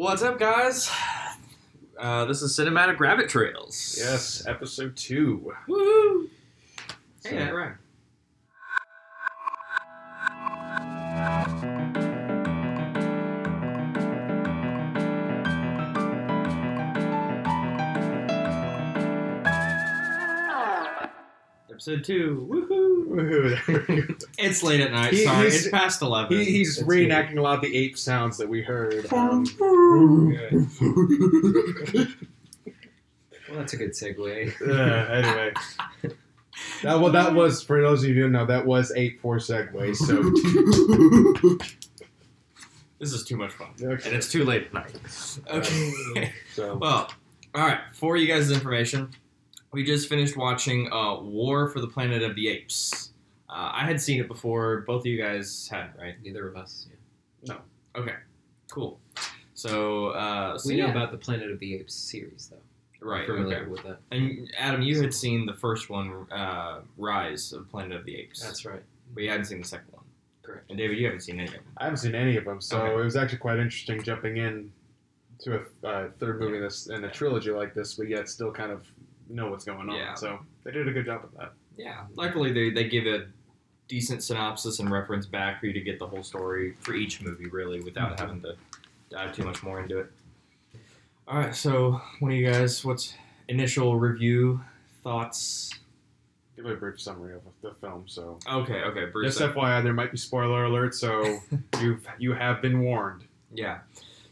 What's up, guys? Uh, this is Cinematic Rabbit Trails. Yes, episode two. Woo! So- Hey, that. Episode two. Woohoo! Woohoo. It's late at night. He- Sorry, it's past eleven. he, he's It's reenacting a lot of the ape sounds that we heard. Um, Well, that's a good segue. uh, anyway, that well, that was for those of you who don't know that was eight four segue. So This is too much fun, and it's too late at night. Okay. so Well, all right. For you guys' information, we just finished watching uh, War for the Planet of the Apes. Uh, I had seen it before. Both of you guys had, right? Neither of us. Yeah. No. Okay. Cool. So, uh, so we yeah. know about the Planet of the Apes series, though. right. We're familiar Okay. with that. And Adam, you had seen the first one, uh, Rise of Planet of the Apes. That's right. But you hadn't seen the second one. Correct. And David, you haven't seen any of them. I haven't seen any of them. So Okay. it was actually quite interesting jumping in to a uh, third movie in this in a trilogy like this, but yet still kind of know what's going on. Yeah. So they did a good job of that. Yeah. Luckily, they, they give a decent synopsis and reference back for you to get the whole story for each movie, really, without Mhm. having to dive too much more into it. All right. So, one of you guys, what's initial review thoughts? Give a brief summary of the film. So Okay. Okay. Bruce. just FYI, there might be spoiler alert, so you you have been warned. Yeah.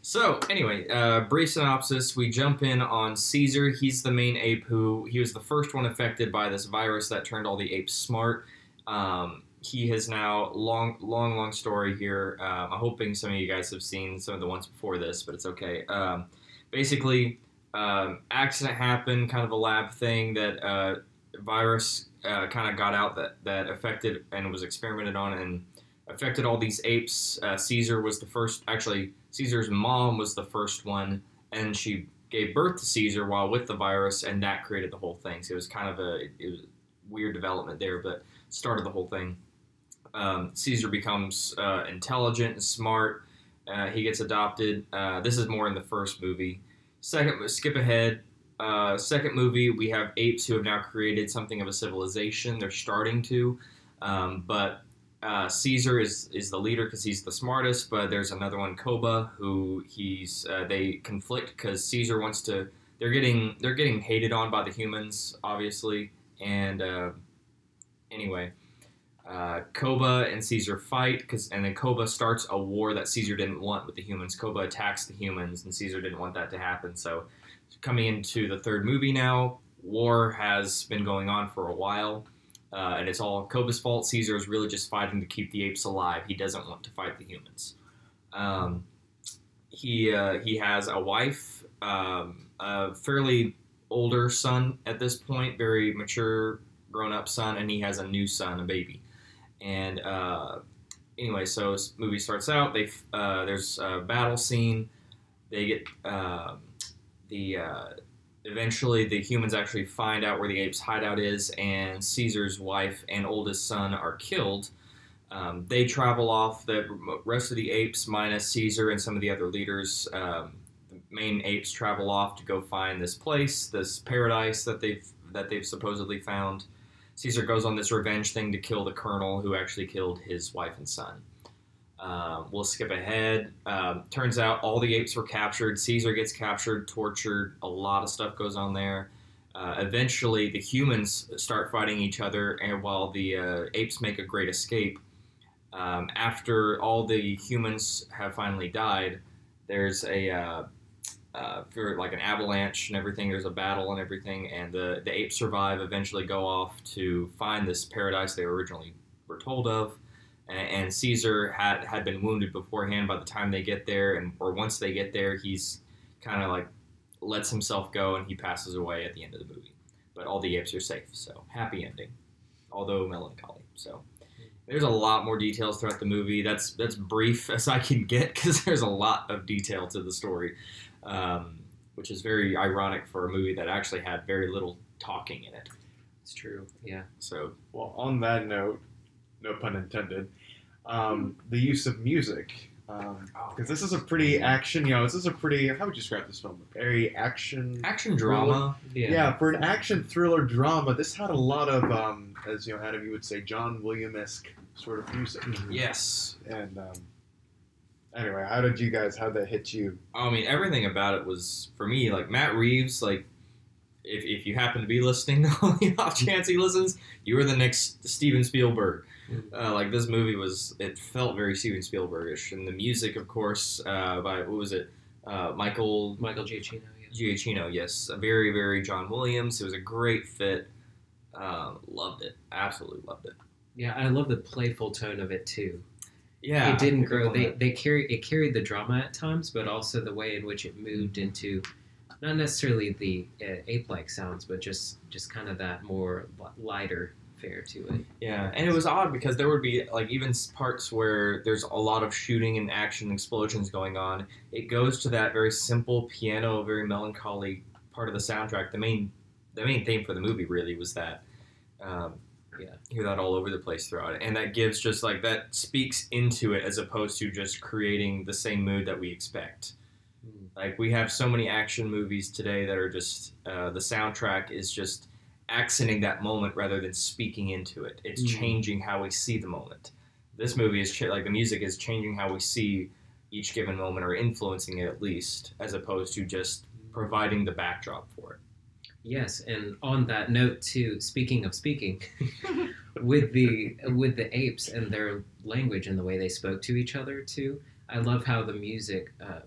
So anyway, uh, brief synopsis. We jump in on Caesar. He's the main ape who he was the first one affected by this virus that turned all the apes smart. Um, he has now long, long, long story here. Um, I'm hoping some of you guys have seen some of the ones before this, but it's okay. Um, basically, um, accident happened, kind of a lab thing that uh, virus uh, kind of got out that that affected and was experimented on and affected all these apes. Uh, Caesar was the first, actually, Caesar's mom was the first one, and she gave birth to Caesar while with the virus, and that created the whole thing. So it was kind of a, it was weird development there, but started the whole thing. Um, Caesar becomes uh, intelligent and smart. Uh, he gets adopted. Uh, this is more in the first movie. Second, skip ahead. Uh, second movie, we have apes who have now created something of a civilization. They're starting to, um, but uh, Caesar is is the leader because he's the smartest, but there's another one, Koba, who he's uh, they conflict because Caesar wants to. They're getting they're getting hated on by the humans, obviously, and uh, anyway, uh, Koba and Caesar fight because and then Koba starts a war that Caesar didn't want with the humans. Koba attacks the humans, and Caesar didn't want that to happen. So, coming into the third movie now, war has been going on for a while. Uh, and it's all Koba's fault. Caesar is really just fighting to keep the apes alive. He doesn't want to fight the humans. Um, he uh, he has a wife, um, a fairly older son at this point, very mature, grown up son, and he has a new son, a baby. And uh, anyway, so this movie starts out. They uh, there's a battle scene. They get um the uh, eventually the humans actually find out where the ape's hideout is and caesar's wife and oldest son are killed. Um, they travel off the rest of the apes minus caesar and some of the other leaders um, the main apes travel off to go find this place this paradise that they've that they've supposedly found. Caesar goes on this revenge thing to kill the colonel who actually killed his wife and son um, we'll skip ahead. Um, turns out all the apes were captured. Caesar gets captured, tortured. A lot of stuff goes on there. Uh, eventually, the humans start fighting each other, and while the uh, apes make a great escape, um, after all the humans have finally died, there's a uh, uh, for like an avalanche and everything. There's a battle and everything, and the the apes survive. Eventually, go off to find this paradise they originally were told of and Caesar had had been wounded beforehand. By the time they get there, and or once they get there, he's kind of like lets himself go, and he passes away at the end of the movie. But all the apes are safe, so happy ending, although melancholy. So there's a lot more details throughout the movie. That's that's brief as I can get because there's a lot of detail to the story, um, which is very ironic for a movie that actually had very little talking in it. It's true. Yeah. So Well, on that note, no pun intended, um, the use of music Because this is a pretty action, you know, this is a pretty, how would you describe this film? Very action. Action drama. Yeah. Yeah. for an action thriller drama, this had a lot of, um, as you know, Adam, you would say, John Williams esque sort of music. Mhm. Yes. And um, anyway, how did you guys, how did that hit you? I mean, everything about it was for me like Matt Reeves. Like, if, if you happen to be listening, the off chance he listens, you are the next Steven Spielberg. Uh, like this movie was, it felt very Steven Spielbergish, and the music, of course, uh, by what was it, uh, Michael Michael Giacchino. Yeah. Giacchino. Yes, a very very John Williams. It was a great fit. Um, loved it. Absolutely loved it. Yeah, I love the playful tone of it too. Yeah, it didn't I picked up grow. They they carry it carried the drama at times, but also the way in which it moved into not necessarily the uh, ape-like sounds, but just just kind of that more lighter fare to it. Yeah, and it was odd because there would be like even parts where there's a lot of shooting and action explosions going on. It goes to that very simple piano, very melancholy part of the soundtrack. The main, the main theme for the movie really was that. Um, Yeah. hear that all over the place throughout it, and that gives just like that speaks into it as opposed to just creating the same mood that we expect. Like we have so many action movies today that are just uh, the soundtrack is just accenting that moment rather than speaking into it. It's Mm. changing how we see the moment. This movie is like the music is changing how we see each given moment or influencing it at least, as opposed to just providing the backdrop for it. Yes, and on that note too, speaking of speaking, with the with the apes and their language and the way they spoke to each other too, I love how the music uh,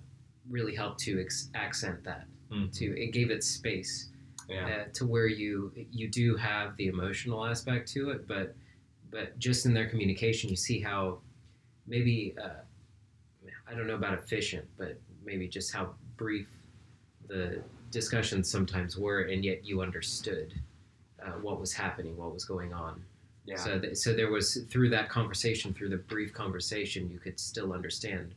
really helped to ex- accent that. To it gave it space Yeah. uh, to where you you do have the emotional aspect to it, but but just in their communication, you see how maybe uh, I don't know about efficient, but maybe just how brief the discussions sometimes were, and yet you understood uh, what was happening, what was going on. Yeah. So, th- so there was through that conversation, through the brief conversation, you could still understand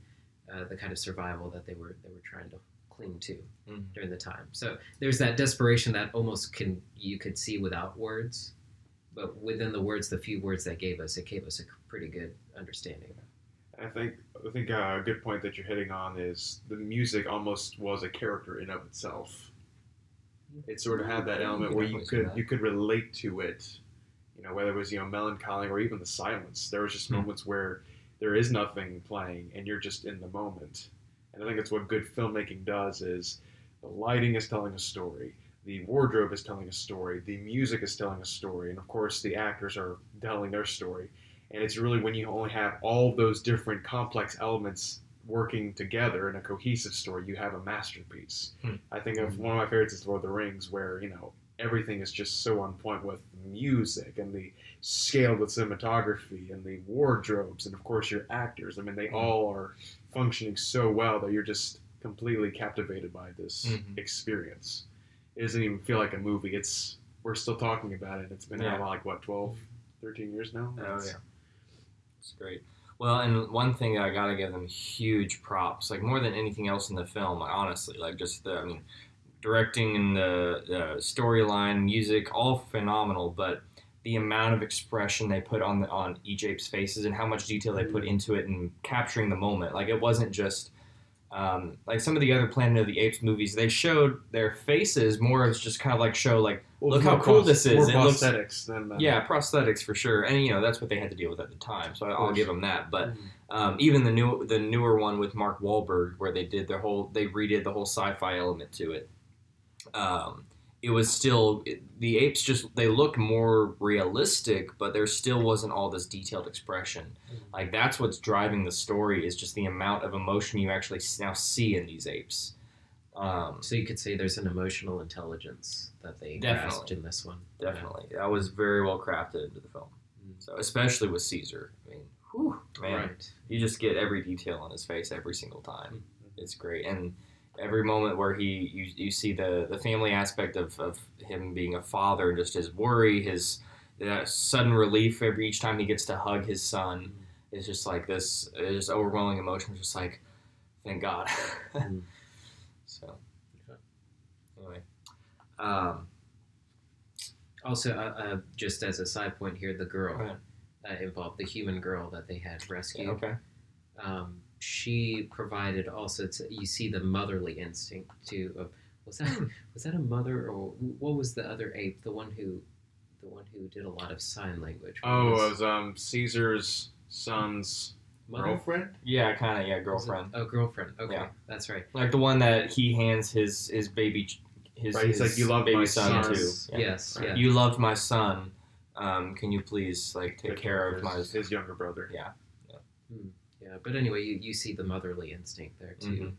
uh, the kind of survival that they were they were trying to cling to Mhm. during the time. So there's that desperation that almost can you could see without words, but within the words, the few words that gave us, it gave us a pretty good understanding. I think I think uh, a good point that you're hitting on is the music almost was a character in of itself. It sort of had that element you where you could you could relate to it. You know, whether it was you know melancholy or even the silence. There was just Hmm. moments where there is nothing playing and you're just in the moment. And I think that's what good filmmaking does is the lighting is telling a story, the wardrobe is telling a story, the music is telling a story, and of course the actors are telling their story. And it's really when you only have all those different complex elements working together in a cohesive story, you have a masterpiece. Hmm. I think of one of my favorites is Lord of the Rings, where you know everything is just so on point with the music and the scale of the cinematography and the wardrobes and of course your actors. I mean, they Hmm. all are functioning so well that you're just completely captivated by this Mhm. experience. It doesn't even feel like a movie. It's we're still talking about it. It's been out Yeah. like what 12, 13 years now. Oh It's- yeah, it's great. Well, and one thing I gotta give them huge props, like more than anything else in the film, honestly, like just the, I mean, directing and the, the storyline, music, all phenomenal, but the amount of expression they put on the, on each ape's faces and how much detail they put into it and capturing the moment, like it wasn't just. Um, like some of the other Planet of the Apes movies, they showed their faces more as just kind of like show like Well, Look how cool pros- this is. More looks- prosthetics than uh, yeah, prosthetics for sure, and you know that's what they had to deal with at the time. So I'll give them that. But Mhm. um, even the new the newer one with Mark Wahlberg, where they did the whole they redid the whole sci-fi element to it. Um, it was still it, the apes just they looked more realistic, but there still wasn't all this detailed expression. Like that's what's driving the story is just the amount of emotion you actually now see in these apes. Um, So you could say there's an emotional intelligence that they grasped in this one. definitely, that was very well crafted into the film. Mm. So especially with Caesar, I mean, whew, man, Right. you just get every detail on his face every single time. Mm-hmm. It's great, and every moment where he you, you see the the family aspect of, of him being a father, and just his worry, his that sudden relief every each time he gets to hug his son is just like this, it's just overwhelming emotion. Just like, thank God. Mm. so anyway, um, Also, uh, uh, just as a side point here, the girl uh, involved, the human girl that they had rescued. okay, Um, she provided also. To, you see the motherly instinct too. Of was that was that a mother or what was the other ape? The one who, the one who did a lot of sign language. What Oh, it was- was um, Caesar's son's mother? girlfriend. Yeah, kind of. Yeah, Was it- girlfriend. Oh, girlfriend. Okay, Yeah. that's right. Like the one that he hands his his baby his, Right, he's his like, "You love baby my son son." too. Yes, Yeah. yes, Right. yeah. You loved my son. Um, can you please like take, care of my his younger brother. Yeah. Yeah, but anyway, you, you see the motherly instinct there too, Mhm.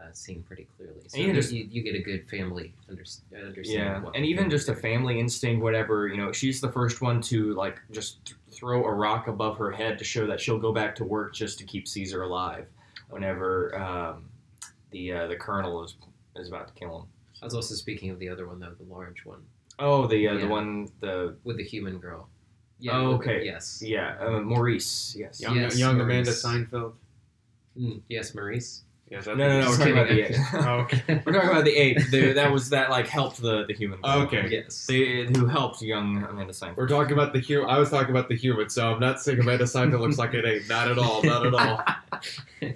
uh, seen pretty clearly. So And even you, just- you, you get a good family under, understanding. Yeah, what and even just a family instinct, whatever. You know, she's the first one to like just th- throw a rock above her head to show that she'll go back to work just to keep Caesar alive. Whenever um, the uh, the colonel is is about to kill him. I was also speaking of the other one though, the large one Oh, the uh, Yeah. the one the with the human girl. Oh, okay. yes. yeah uh, Maurice. Yes. Young, Yes, young Amanda Maurice. Seinfeld. Mm, yes, Maurice. Yes, No, no, no. We're talking about the ape. Oh, okay. we're talking about the ape. The, that was that like helped the the human. girl. Okay. yes. They, who helped young Amanda Seyfried. We're talking about the human. I was talking about the human, so I'm not saying Amanda Seyfried looks like an ape. Not at all. Not at all.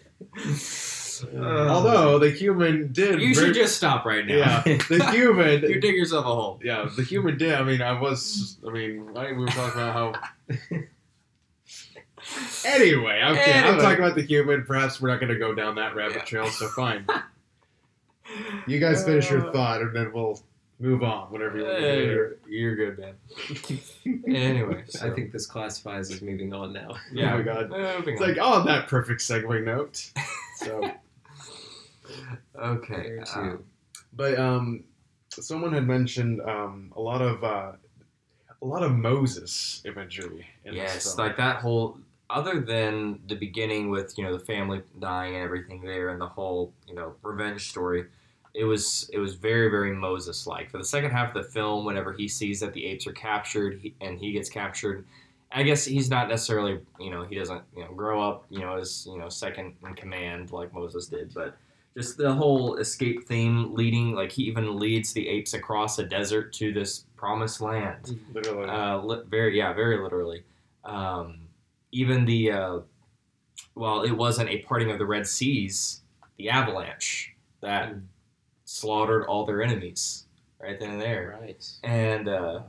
Uh, Although the human did. you very- should just stop right now. Yeah, the human. you dig yourself a hole. yeah, the human did. I mean, I was. I mean, right? We were talking about how. Anyway, okay, I'm talking about the human. Perhaps we're not going to go down that rabbit Yeah. trail, so fine. You guys finish your Uh, thought, and then we'll move on. Whatever you want to do. Hey, here. you're good, man. anyway, I think this classifies as moving on now. yeah, Oh my God. moving It's on. like on that perfect segue note. So, okay, uh, but um, someone had mentioned um a lot of uh, a lot of Moses imagery. In yes, like that whole. Other than the beginning with you know the family dying and everything there, and the whole you know revenge story, it was it was very very Moses like. For the second half of the film, whenever he sees that the apes are captured he, and he gets captured, I guess he's not necessarily you know he doesn't you know grow up you know as you know second in command like Moses did, but just the whole escape theme leading like he even leads the apes across a desert to this promised land. literally. Uh, li- very yeah, very literally. Um, even the uh, well, it wasn't a parting of the Red Seas, the avalanche that Mm. slaughtered all their enemies right then and there, Right. and uh,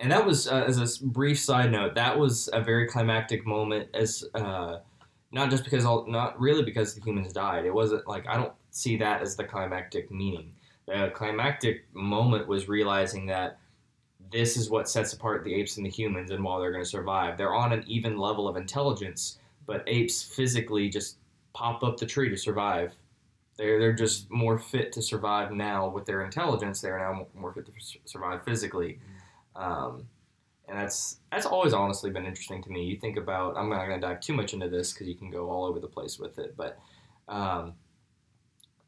and that was uh, as a brief side note, that was a very climactic moment as. Not just because all, not really because the humans died. It wasn't like I don't see that as the climactic meaning. The climactic moment was realizing that this is what sets apart the apes and the humans and while they're going to survive. They're on an even level of intelligence, but apes physically just pop up the tree to survive. They're, they're just more fit to survive now with their intelligence. They're now more fit to survive physically. Um, and that's that's always honestly been interesting to me. You think about I'm not going to dive too much into this because you can go all over the place with it, but um,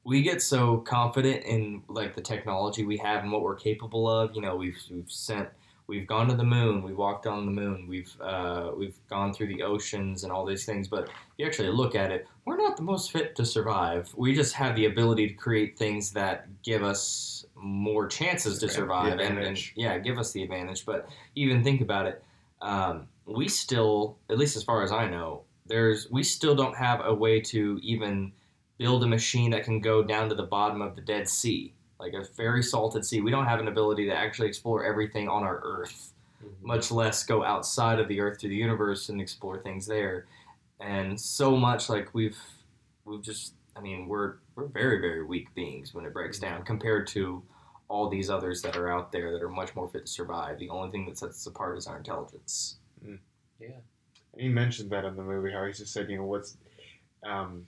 we get so confident in like the technology we have and what we're capable of. You know, we've we've sent, we've gone to the moon, we walked on the moon, we've uh, we've gone through the oceans and all these things. But you actually look at it, we're not the most fit to survive. We just have the ability to create things that give us more chances to survive and, and yeah, give us the advantage. But even think about it, um, we still, at least as far as I know, there's we still don't have a way to even build a machine that can go down to the bottom of the Dead Sea, like a very salted sea. We don't have an ability to actually explore everything on our Earth, Mhm. much less go outside of the Earth to the universe and explore things there. And so much like we've we've just I mean we're we're very very weak beings when it breaks down compared to all these others that are out there that are much more fit to survive. The only thing that sets us apart is our intelligence. Yeah. And he mentioned that in the movie. How he just said, you know, what's um.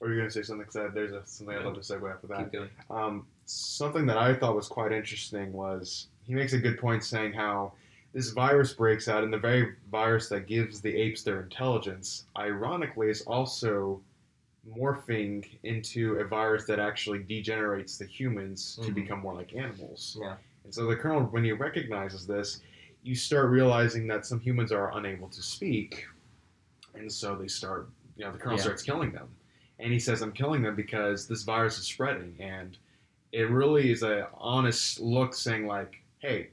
Or you're gonna say something? Cause there's a, something I'd love to segue after that. Keep going. Um, something that I thought was quite interesting was he makes a good point saying how this virus breaks out, and the very virus that gives the apes their intelligence, ironically, is also morphing into a virus that actually degenerates the humans to Mhm. become more like animals. Yeah. And so the colonel, when he recognizes this, you start realizing that some humans are unable to speak, and so they start. You know, the colonel Yeah. starts killing them, and he says, "I'm killing them because this virus is spreading." And it really is a honest look, saying like, "Hey,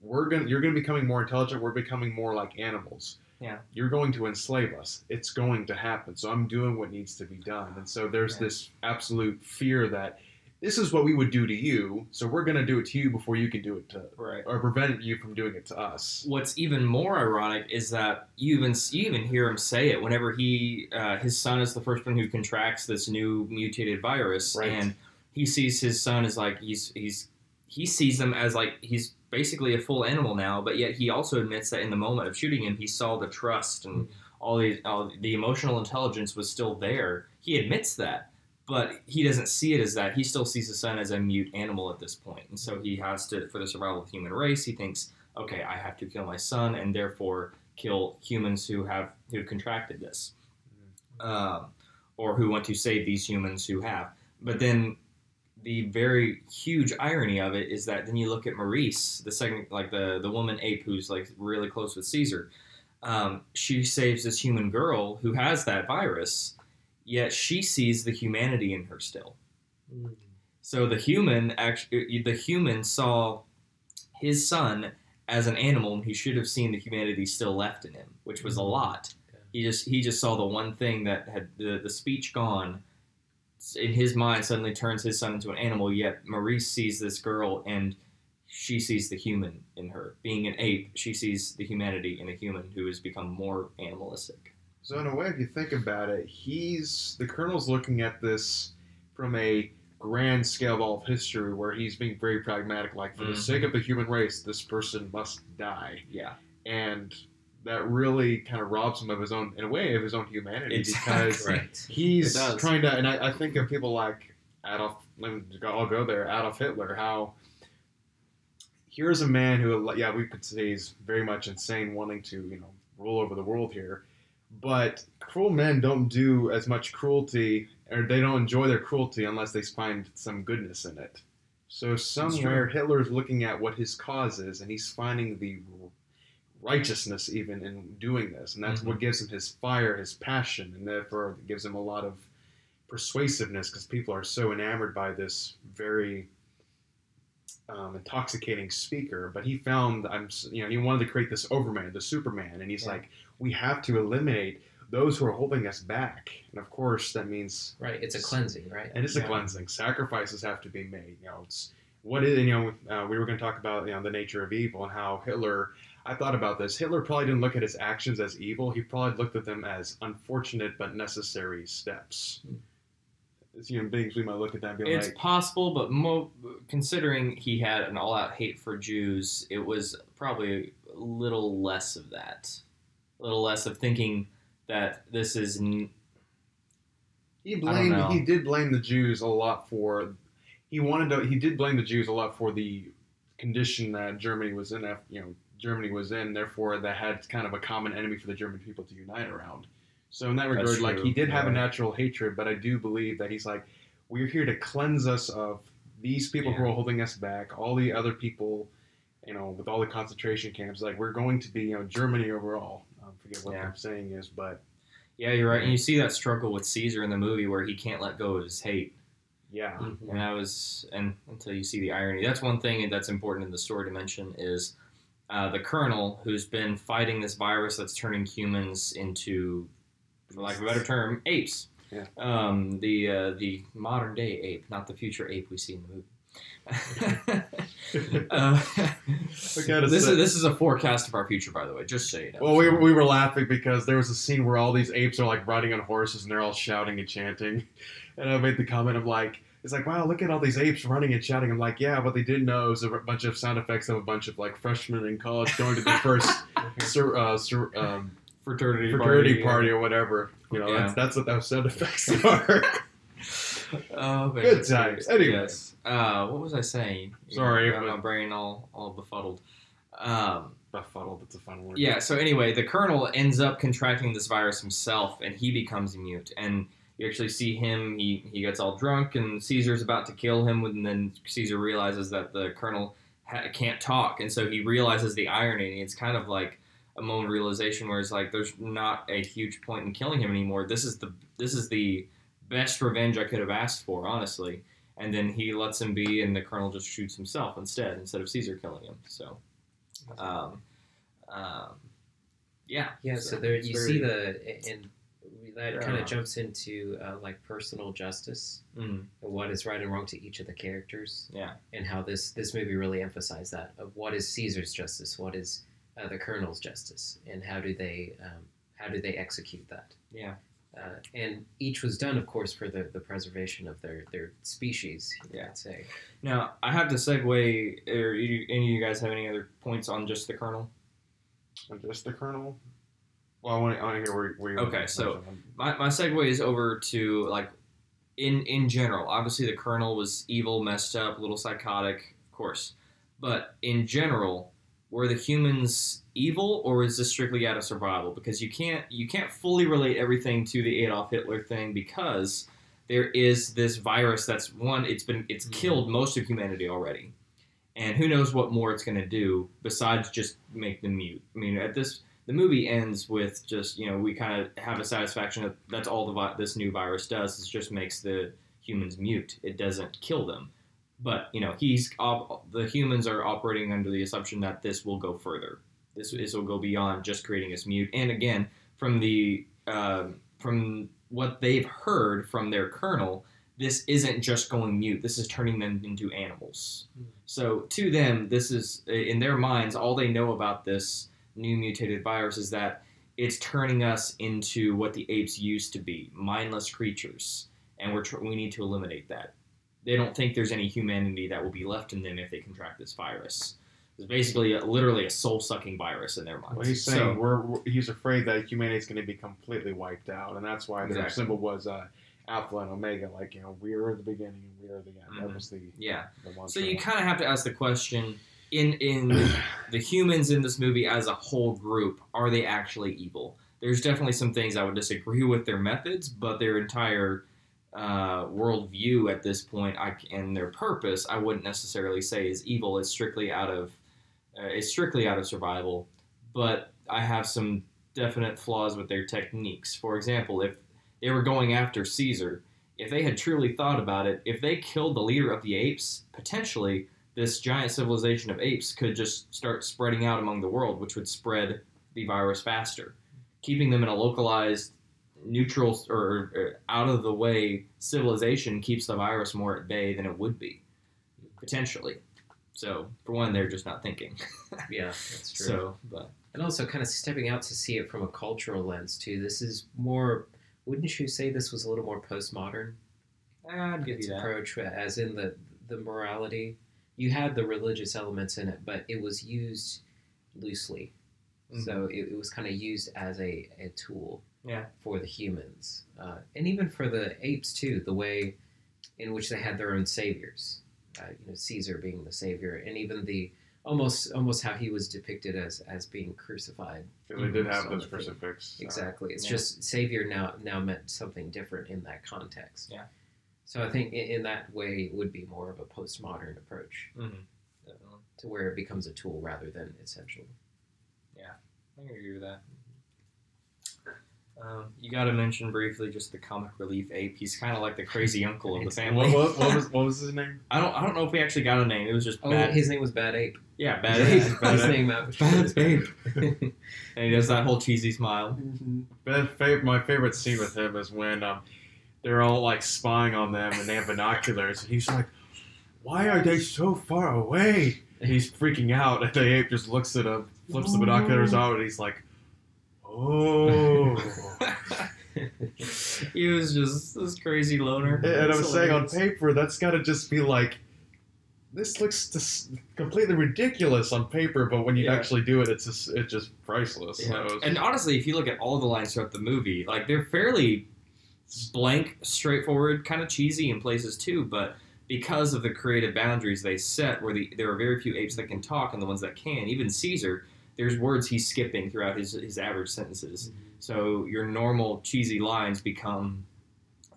we're gonna, you're gonna be becoming more intelligent. We're becoming more like animals." Yeah. You're going to enslave us. It's going to happen. So I'm doing what needs to be done. And so there's Yeah. this absolute fear that this is what we would do to you. So we're going to do it to you before you can do it to, Right. or prevent you from doing it to us. What's even more ironic is that you even you even hear him say it whenever he uh, his son is the first one who contracts this new mutated virus, Right. and he sees his son as like he's he's he sees him as like he's basically a full animal now, but yet he also admits that in the moment of shooting him, he saw the trust and all the all the emotional intelligence was still there. He admits that, but he doesn't see it as that. He still sees his son as a mute animal at this point, and so he has to for the survival of the human race. He thinks, okay, I have to kill my son, and therefore kill humans who have who contracted this, um, or who want to save these humans who have. But then the very huge irony of it is that then you look at Maurice, the second, like the the woman ape who's like really close with Caesar. Um, she saves this human girl who has that virus, yet she sees the humanity in her still. So the human actually, the human saw his son as an animal, and he should have seen the humanity still left in him, which was a lot. He just he just saw the one thing that had the, the speech gone. In his mind, suddenly turns his son into an animal. Yet Maurice sees this girl, and she sees the human in her. Being an ape, she sees the humanity in a human who has become more animalistic. So in a way, if you think about it, he's the colonel's looking at this from a grand scale of all of history, where he's being very pragmatic. Like for the Mhm. sake of the human race, this person must die, Yeah, and that really kind of robs him of his own, in a way, of his own humanity because Right. he's trying to. And I, I think of people like Adolf. let me go- I'll go there. Adolf Hitler. How here's a man who, yeah, we could say he's very much insane, wanting to, you know, rule over the world here. But cruel men don't do as much cruelty, or they don't enjoy their cruelty unless they find some goodness in it. So somewhere Hitler's looking at what his cause is, and he's finding the righteousness even in doing this, and that's Mhm. what gives him his fire, his passion, and therefore it gives him a lot of persuasiveness because people are so enamored by this very um, intoxicating speaker. But he found I'm you know he wanted to create this Overman, the Superman, and he's Yeah. like, we have to eliminate those who are holding us back, and of course that means Right. It's a cleansing, right? and it's a cleansing. Sacrifices have to be made. You know, it's what is you know uh, we were going to talk about you know the nature of evil and how Hitler. I thought about this. Hitler probably didn't look at his actions as evil. He probably looked at them as unfortunate but necessary steps. As human beings, we might look at that and be It's like, possible, but mo- considering he had an all-out hate for Jews, it was probably a little less of that, a little less of thinking that this is. N- he blamed. He did blame the Jews a lot for. He wanted to. He did blame the Jews a lot for the condition that Germany was in. You know, Germany was in. Therefore, that had kind of a common enemy for the German people to unite around. So in that regard, like he did have a natural hatred, but I do believe that he's like, we're here to cleanse us of these people who are holding us back, all the other people, you know, with all the concentration camps. Like we're going to be, you know, Germany overall. I forget what Yeah. the saying is, but yeah, you're right, and you see that struggle with Caesar in the movie where he can't let go of his hate, yeah, and that was, and until you see the irony, that's one thing that's important in the story to mention is. Uh, the colonel, who's been fighting this virus that's turning humans into, for lack of a better term, apes. Yeah. Um, the uh, the modern day ape, not the future ape we see in the movie. uh, this say- is this is a forecast of our future, by the way. Just so you know. Well, we, we were laughing because there was a scene where all these apes are like riding on horses and they're all shouting and chanting. And I made the comment of like, it's like, wow, look at all these apes running and shouting. I'm like, yeah, what they didn't know is a bunch of sound effects of a bunch of like freshmen in college going to their first sur, uh, sur, um, fraternity, fraternity party, or whatever. You know, Yeah. that's, that's what those sound effects are. Oh, man, Good times. serious. Anyway. Yes. Uh, what was I saying? Sorry, got my brain all all befuddled. Um, Befuddled, that's a fun word. Yeah, so anyway, the colonel ends up contracting this virus himself, and he becomes mute. And you actually see him, he, he gets all drunk, and Caesar's about to kill him, and then Caesar realizes that the colonel ha- can't talk, and so he realizes the irony, and it's kind of like a moment of realization where it's like, there's not a huge point in killing him anymore. This is the this is the best revenge I could have asked for, honestly. And then he lets him be, and the colonel just shoots himself instead, instead of Caesar killing him. So, um, um, Yeah. Yeah, so, there you very- see the and that Yeah. kind of jumps into uh, like personal justice Mhm. and what is right and wrong to each of the characters. Yeah. and how this this movie really emphasized that of what is Caesar's justice, what is uh, the Colonel's justice, and how do they um, how do they execute that? Yeah. Uh, and each was done, of course, for the, the preservation of their, their species. Yeah. I'd say. Now I have to segue. Or you, any of you guys have any other points on just the Colonel? Just the Colonel. Well, I want to, I want to hear where, where you're. Okay, so- my, my segue is over to like in in general obviously the colonel was evil messed up a little psychotic of course but in general were the humans evil or is this strictly out of survival because you can't you can't fully relate everything to the adolf hitler thing because there is this virus that's one it's been it's Mhm. killed most of humanity already and who knows what more it's going to do besides just make them mute i mean at this the movie ends with just you know we kind of have a satisfaction that that's all the vi- this new virus does is just makes the humans mute. It doesn't kill them. But you know he's op- the humans are operating under the assumption that this will go further. This, this will go beyond just creating us mute. And again from the um, from what they've heard from their colonel this isn't just going mute. This is turning them into animals. Mhm. so to them this is in their minds all they know about this new mutated virus is that it's turning us into what the apes used to be mindless creatures and we're tr- we need to eliminate that they don't think there's any humanity that will be left in them if they contract this virus it's basically a, literally a soul-sucking virus in their minds Well, he's So- saying we're, we're- he's afraid that humanity is going to be completely wiped out, and that's why their Exactly. symbol was uh, Alpha and Omega. Like you know, we are the beginning and we are the end. Mhm. That was the yeah the so you kind of have to ask the question in in the humans in this movie as a whole group are they actually evil? There's definitely some things i would disagree with their methods but their entire uh, worldview at this point I, and their purpose i wouldn't necessarily say is evil. It's strictly out of uh, it's strictly out of survival. But i have some definite flaws with their techniques. For example if they were going after caesar if they had truly thought about it if they killed the leader of the apes potentially this giant civilization of apes could just start spreading out among the world, which would spread the virus faster. Keeping them in a localized, neutral, or, or out of the way civilization keeps the virus more at bay than it would be, potentially. So, for one, they're just not thinking. Yeah, that's true. So, but and also kind of stepping out to see it from a cultural lens too. This is more. Wouldn't you say this was a little more postmodern? I'd give its you that. approach, uh, as in the the morality. You had the religious elements in it, but it was used loosely. Mhm. So it, it was kind of used as a, a tool Yeah. for the humans, uh, and even for the apes too. The way in which they had their own saviors, uh, you know, Caesar being the savior, and even the almost almost how he was depicted as as being crucified. they did have those I crucifix. uh, Exactly. It's Yeah. just savior now now meant something different in that context. Yeah. So I think in, in that way it would be more of a postmodern approach Mm-hmm. Definitely. to where it becomes a tool rather than essential. Yeah, I can agree with that. Um, you got to mention briefly just the comic relief ape. He's kind of like the crazy uncle of the family. What, what, what was what was his name? I don't. I don't know if we actually got a name. It was just Oh, bad. his name was Bad Ape. yeah, bad ape. Bad his Ape. name out. Bad ape. and he does that whole cheesy smile. Ben, fav- my favorite scene with him is when um, they're all like spying on them and they have binoculars, and he's like, "Why are they so far away?" And he's freaking out, and the ape just looks at him, flips the oh. binoculars out, and he's like, "Oh." he was just this crazy loner. and I It's was saying on paper, that's got to just be like. This looks just completely ridiculous on paper, but when you Yeah. actually do it, it's just it's just priceless. Yeah. So it's- And honestly, if you look at all the lines throughout the movie, like they're fairly blank, straightforward, kind of cheesy in places too. But because of the creative boundaries they set, where the, there are very few apes that can talk, and the ones that can, even Caesar, there's words he's skipping throughout his his average sentences. So your normal cheesy lines become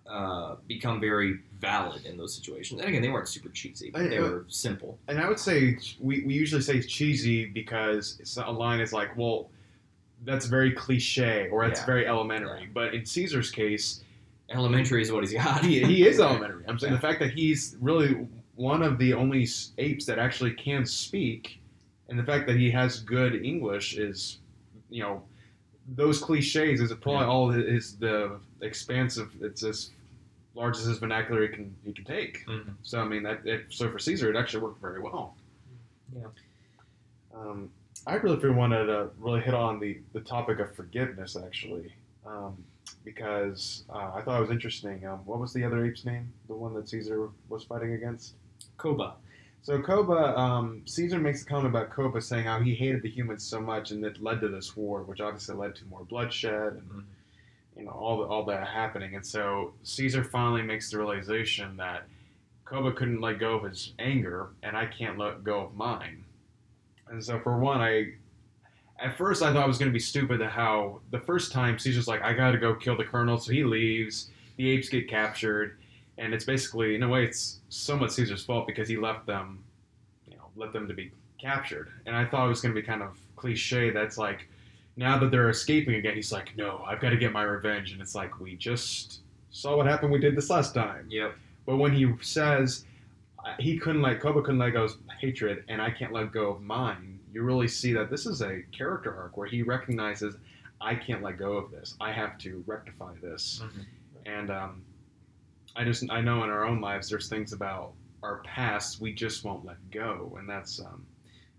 uh, become very valid in those situations. And again, they weren't super cheesy; but they uh, were simple. And I would say we, we usually say cheesy because it's a line is like, well, that's very cliche or that's Yeah. very elementary. Yeah. But in Caesar's case, Elementary is what he's got. he, he is elementary. I'm saying Yeah. the fact that he's really one of the only apes that actually can speak, and the fact that he has good English is, you know, those cliches is probably Yeah. all his the expansive. It's as large as his vernacular he can he can take. Mhm. So I mean that it, so for Caesar it actually worked very well. Yeah. Um, I really feel wanted to really hit on the the topic of forgiveness actually, um, because uh, I thought it was interesting. Um, what was the other ape's name? The one that Caesar was fighting against. Koba. So Koba, um, Caesar makes a comment about Koba saying how he hated the humans so much, and it led to this war, which obviously led to more bloodshed and Mhm. you know all the, all that happening. And so Caesar finally makes the realization that Koba couldn't let go of his anger, and I can't let go of mine. And so for one, I at first I thought it was going to be stupid that how the first time Caesar's like, I got to go kill the colonel, so he leaves. The apes get captured, and it's basically in a way it's somewhat Caesar's fault because he left them, you know, let them to be captured. And I thought it was going to be kind of cliche. That's like now that they're escaping again, he's like, no, I've got to get my revenge. And it's like we just saw what happened. We did this last time. Yep. But when he says uh, he couldn't let Koba couldn't let go of hatred, and I can't let go of mine, you really see that this is a character arc where he recognizes I can't let go of this. I have to rectify this. Mhm. And um, I just I know in our own lives there's things about our past we just won't let go, and that's um,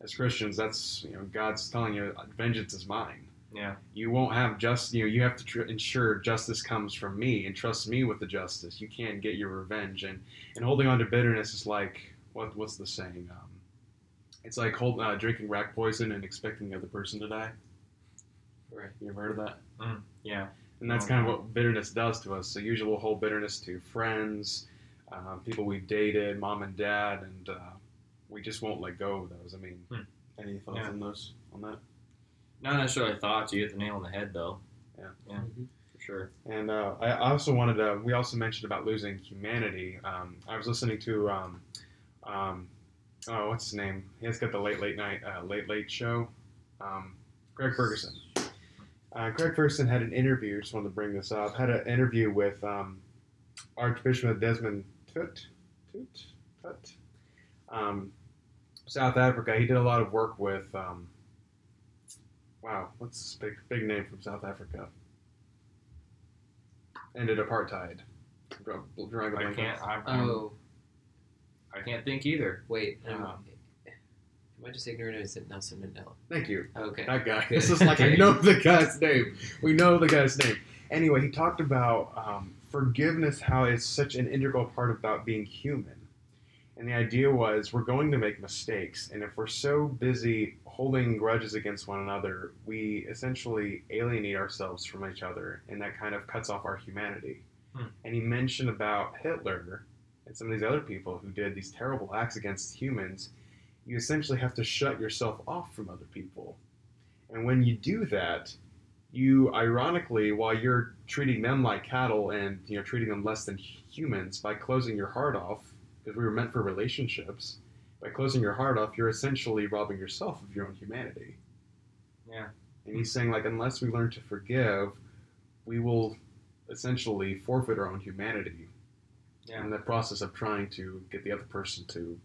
as Christians that's you know God's telling you vengeance is mine Yeah. you won't have just you know you have to tr- ensure justice comes from me and trust me with the justice you can't get your revenge and and holding on to bitterness is like what what's the saying um it's like hold, uh, drinking rat poison and expecting the other person to die Right. you ever heard of that Yeah. and that's kind of what bitterness does to us so usually we'll hold bitterness to friends um, people we've dated mom and dad and uh, we just won't let go of those i mean Hmm. any thoughts Yeah. on those on that Not necessarily thoughts. You hit the nail on the head, though. Yeah. Yeah. Mhm. For sure. And uh, I also wanted to. We also mentioned about losing humanity. Um, I was listening to. Um, um, oh, what's his name? He's got the late late night uh, late late show. Um, Craig Ferguson. Uh, Craig Ferguson had an interview. Just wanted to bring this up. Had an interview with um, Archbishop Desmond Tut. Tut. Tut. Um, South Africa. He did a lot of work with. Um, wow, what's this big big name from South Africa? ended apartheid. Drawing a I blank can't. on- I, I'm- Oh, I can't think either. wait. Um, Um, am I just ignorant or is it Nelson Mandela? Thank you. Okay. That guy. This is like I know the guy's name. We know the guy's name. Anyway, he talked about um, forgiveness, how it's such an integral part about being human. And the idea was we're going to make mistakes, and if we're so busy holding grudges against one another, we essentially alienate ourselves from each other, and that kind of cuts off our humanity. Hmm. And he mentioned about Hitler and some of these other people who did these terrible acts against humans. You essentially have to shut yourself off from other people. And when you do that, you ironically, while you're treating them like cattle and you know treating them less than humans by closing your heart off, because we were meant for relationships, by closing your heart off, you're essentially robbing yourself of your own humanity. Yeah. And he's saying like unless we learn to forgive, we will essentially forfeit our own humanity Yeah. in the process of trying to get the other person to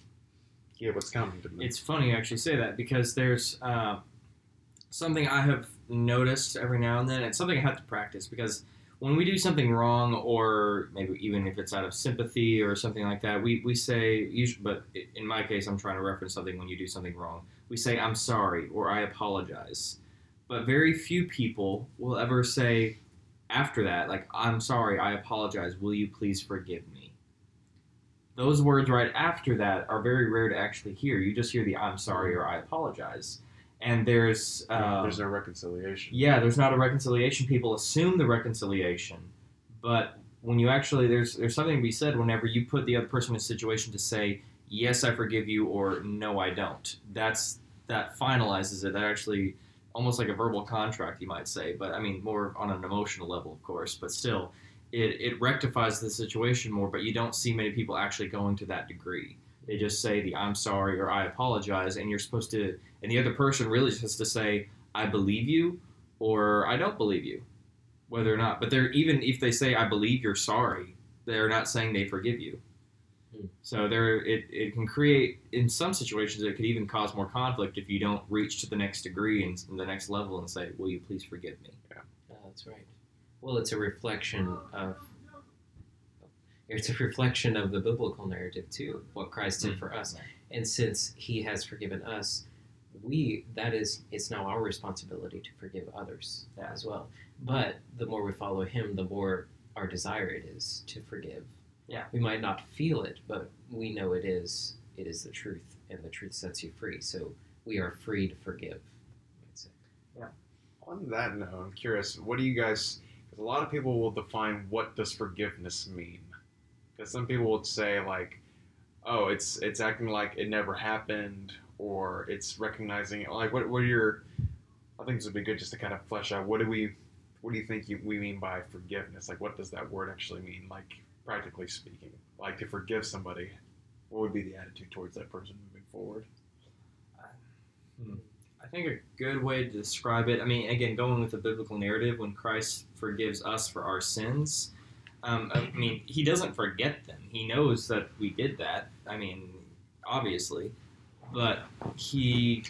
give what's coming to them. It's funny you actually say that because there's uh, something I have noticed every now and then. It's something I have to practice because when we do something wrong, or maybe even if it's out of sympathy or something like that, we, we say, usually, but in my case, I'm trying to reference something when you do something wrong. We say, I'm sorry or I apologize. But very few people will ever say after that, like, I'm sorry, I apologize, will you please forgive me? Those words right after that are very rare to actually hear. You just hear the I'm sorry or I apologize. And there's. Um, There's no reconciliation. yeah, there's not a reconciliation. People assume the reconciliation, but when you actually there's there's something to be said whenever you put the other person in a situation to say yes, I forgive you, or no, I don't. That's that finalizes it. That actually almost like a verbal contract, you might say, but I mean more on an emotional level, of course. But still, it it rectifies the situation more. But you don't see many people actually going to that degree. They just say the I'm sorry or I apologize, and you're supposed to, and the other person really just has to say I believe you or I don't believe you, whether or not. But they're even if they say I believe you're sorry, they're not saying they forgive you. Hmm. So there, it, it can create in some situations it could even cause more conflict if you don't reach to the next degree and, and the next level and say, "Will you please forgive me?" Yeah. That's right. Well, it's a reflection of. It's a reflection of the biblical narrative too, what Christ did for us, mm-hmm. and since He has forgiven us, we that is it's now our responsibility to forgive others Yeah. as well. But the more we follow Him, the more our desire it is to forgive. Yeah. we might not feel it, but we know it is. It is the truth, and the truth sets you free. So we are free to forgive. I'd say. On that note, I'm curious. What do you guys? Because a lot of people will define what does forgiveness mean. Because some people would say like, oh, it's it's acting like it never happened, or it's recognizing like what what are your? I think this would be good just to kind of flesh out. What do we? What do you think you, we mean by forgiveness? Like, what does that word actually mean? Like, practically speaking, like to forgive somebody, what would be the attitude towards that person moving forward? I think a good way to describe it, I mean, again, going with the biblical narrative, when Christ forgives us for our sins, um, I mean, he doesn't forget them. He knows that we did that. I mean, obviously, but he,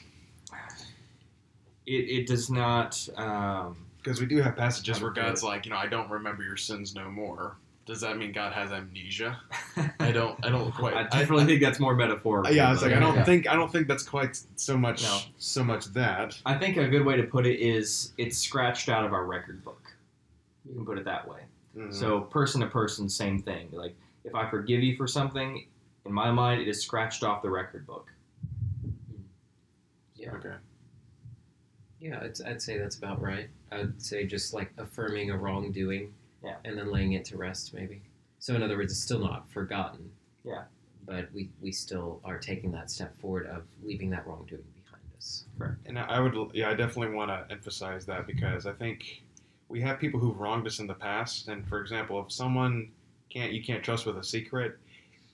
it, it does not. Um, Because we do have passages where God's like, you know, I don't remember your sins no more. Does that mean God has amnesia? I don't. I don't quite. I definitely think that's more metaphorical. yeah, I was like, but- I don't yeah. think. I don't think that's quite so much. No. So much that. I think a good way to put it is it's scratched out of our record book. You can put it that way. Mhm. So person to person, same thing. Like if I forgive you for something, in my mind, it is scratched off the record book. Yeah. Okay. Yeah, I'd, I'd say that's about right. I'd say just like affirming a wrongdoing, Yeah. and then laying it to rest, maybe. So in other words, it's still not forgotten. Yeah. But we, we still are taking that step forward of leaving that wrongdoing behind us. And I I would. Yeah, I definitely want to emphasize that because I think we have people who've wronged us in the past. And for example, if someone can't you can't trust with a secret,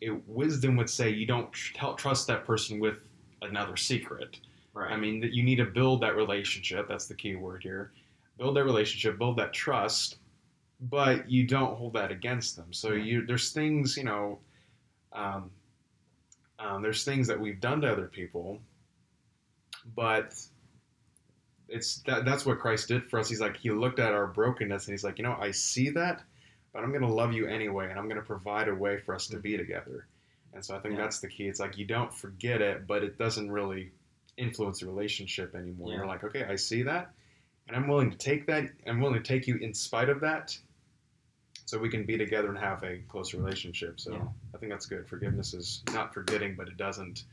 it, wisdom would say you don't tr- trust that person with another secret. Right. I mean, that you need to build that relationship. That's the key word here. Build that relationship, build that trust, but you don't hold that against them. So you there's things you know, um, um, there's things that we've done to other people, but it's that, that's what Christ did for us. He's like he looked at our brokenness and he's like, you know, I see that, but I'm gonna love you anyway, and I'm gonna provide a way for us to be together. And so I think Yeah. that's the key. It's like you don't forget it, but it doesn't really influence the relationship anymore. Yeah. You're like, okay, I see that, and I'm willing to take that. I'm willing to take you in spite of that, so we can be together and have a close relationship. So Yeah. I think that's good. Forgiveness is not forgetting, but it doesn't.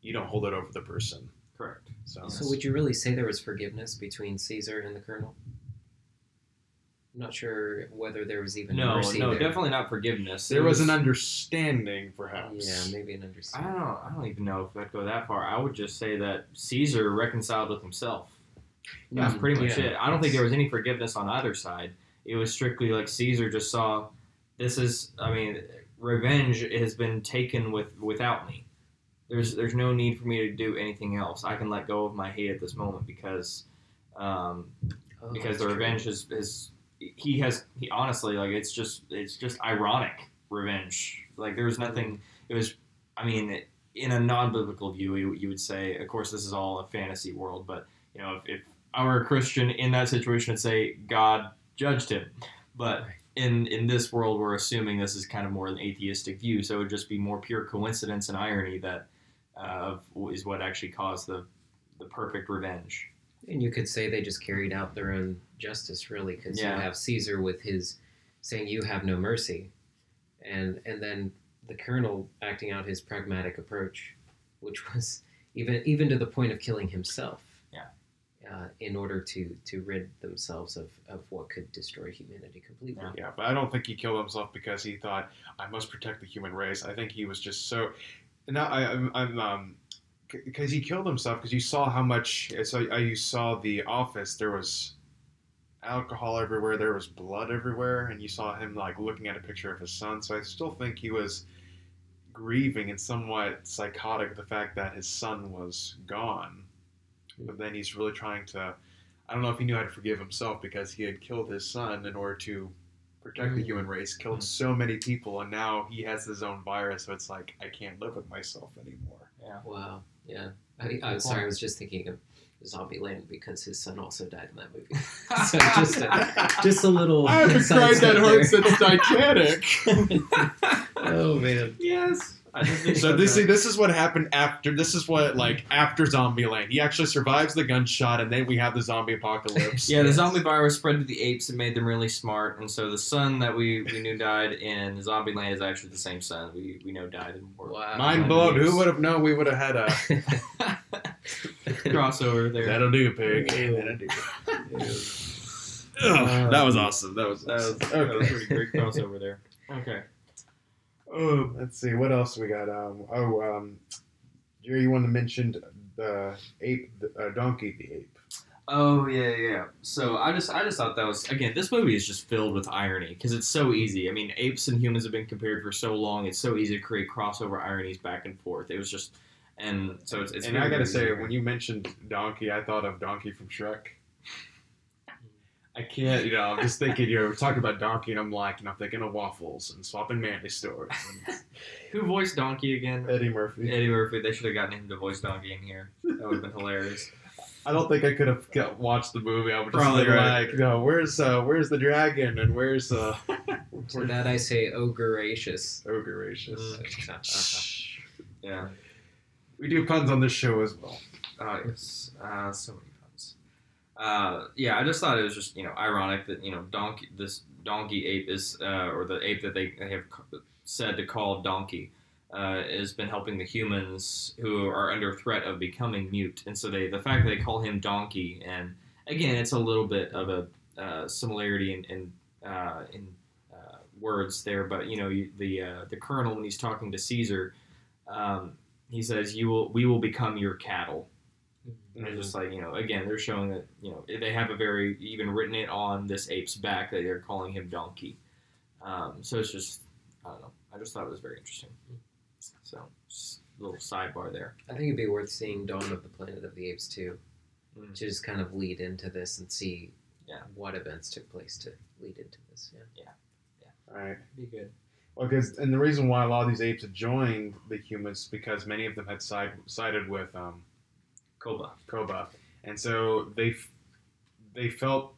You don't hold it over the person. Correct. So So would you really say there was forgiveness between Caesar and the colonel? I'm not sure whether there was even No, mercy no, there. definitely not forgiveness. there It was an understanding, perhaps. Yeah, maybe an understanding. I understanding. don't. I don't even know if I'd go that far. I would just say that Caesar reconciled with himself. That's Mm, pretty much yeah. it. I don't think there was any forgiveness on either side. It was strictly like Caesar just saw, this is. I mean, revenge has been taken with without me. There's there's no need for me to do anything else. I can let go of my hate at this moment because, um, Oh, because the revenge is is he has he honestly like it's just it's just ironic revenge. Like there was nothing. It was. I mean, in a non-biblical view, you, you would say, of course, this is all a fantasy world, but you know, if, if I were a Christian in that situation, I'd say God judged him. But in in this world, we're assuming this is kind of more an atheistic view, so it would just be more pure coincidence and irony that uh, is what actually caused the the perfect revenge. And you could say they just carried out their own justice, really, because Yeah. you have Caesar with his saying, "You have no mercy," and and then the colonel acting out his pragmatic approach, which was even even to the point of killing himself. Uh, in order to to rid themselves of, of what could destroy humanity completely. Yeah. Yeah, but I don't think he killed himself because he thought I must protect the human race. I think he was just so. Now I, I'm, I'm um, because he killed himself because you saw how much. So uh, you saw the office. There was alcohol everywhere. There was blood everywhere, and you saw him like looking at a picture of his son. So I still think he was grieving and somewhat psychotic the fact that his son was gone. But then he's really trying to. I don't know if he knew how to forgive himself because he had killed his son in order to protect the Mm. human race, killed so many people, and now he has his own virus. So it's like I can't live with myself anymore. Yeah. Wow. Yeah. I, I'm sorry. I was just thinking of Zombieland because his son also died in that movie. So just a, just a little. I haven't cried that hard since Titanic. oh man. yes. I didn't think So this that. see, this is what happened after. This is what like after Zombieland. He actually survives the gunshot, and then we have the zombie apocalypse. Yeah, the zombie virus spread to the apes and made them really smart, and so the son that we, we knew died in Zombieland is actually the same son we, we know died in war. Wow. Mind blown. Who would have known we would have had a crossover there. that'll do, pig. Ew. That'll do. Uh, Ugh, that was awesome. That was That was, awesome. that was Okay. pretty great crossover there. Okay. Um, let's see what else we got. Um, oh, um, Jerry, you wanted to mention the ape, the, uh, donkey, the ape. Oh yeah, yeah. So I just I just thought that was again this movie is just filled with irony because it's so easy. I mean, apes and humans have been compared for so long. It's so easy to create crossover ironies back and forth. It was just and so it's. it's and I gotta very say, when you mentioned donkey, I thought of Donkey from Shrek. I can't, you know, I'm just thinking, you know, we're talking about Donkey, and I'm like, and I'm thinking of waffles and swapping Manly stores. And who voiced Donkey again? Eddie Murphy. Eddie Murphy. They should have gotten him to voice Donkey in here. That would have been hilarious. I don't think I could have watched the movie. I would just Probably been right. like, no, where's uh, where's the dragon and where's uh, for that I say, oh gracious. ogre gracious. Mm. Yeah. We do puns on this show as well. Uh, yes. Uh, so many puns. Uh, yeah, I just thought it was just you know ironic that you know donkey this donkey ape is uh, or the ape that they have said to call donkey uh, has been helping the humans who are under threat of becoming mute, and so they the fact that they call him donkey and again it's a little bit of a uh, similarity in in, uh, in uh, words there, but you know the the colonel when he's talking to Caesar. Um, he says, "You will, we will become your cattle." And it's just like you know, again, they're showing that you know they have a very even written it on this ape's back that they're calling him Donkey. Um, so it's just I don't know. I just thought it was very interesting. So just a little sidebar there. I think it'd be worth seeing Dawn of the Planet of the Apes too, Mm. to just kind of lead into this and see Yeah. what events took place to lead into this. Yeah. Yeah. yeah. All right. Be good. Well, because and the reason why a lot of these apes had joined the humans because many of them had side, sided with um, Koba. Koba, and so they they felt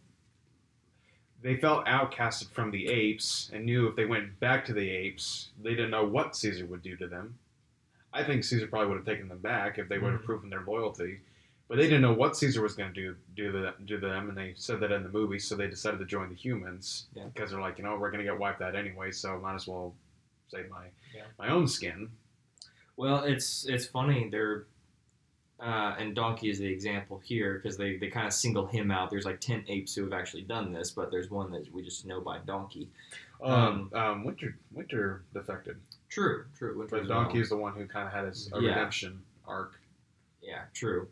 they felt outcasted from the apes and knew if they went back to the apes, they didn't know what Caesar would do to them. I think Caesar probably would have taken them back if they would have Mhm. proven their loyalty, but they didn't know what Caesar was going to do do to them, do to them, and they said that in the movie, so they decided to join the humans Yeah. because they're like, you know, we're going to get wiped out anyway, so might as well save my Yeah. my own skin. Well, it's it's funny. They're uh, and Donkey is the example here because they, they kind of single him out. There's like ten apes who have actually done this, but there's one that we just know by Donkey. Um, um, Winter Winter defected. True, true. Winter But well. Donkey is the one who kind of had his a Yeah. redemption arc. Yeah, true.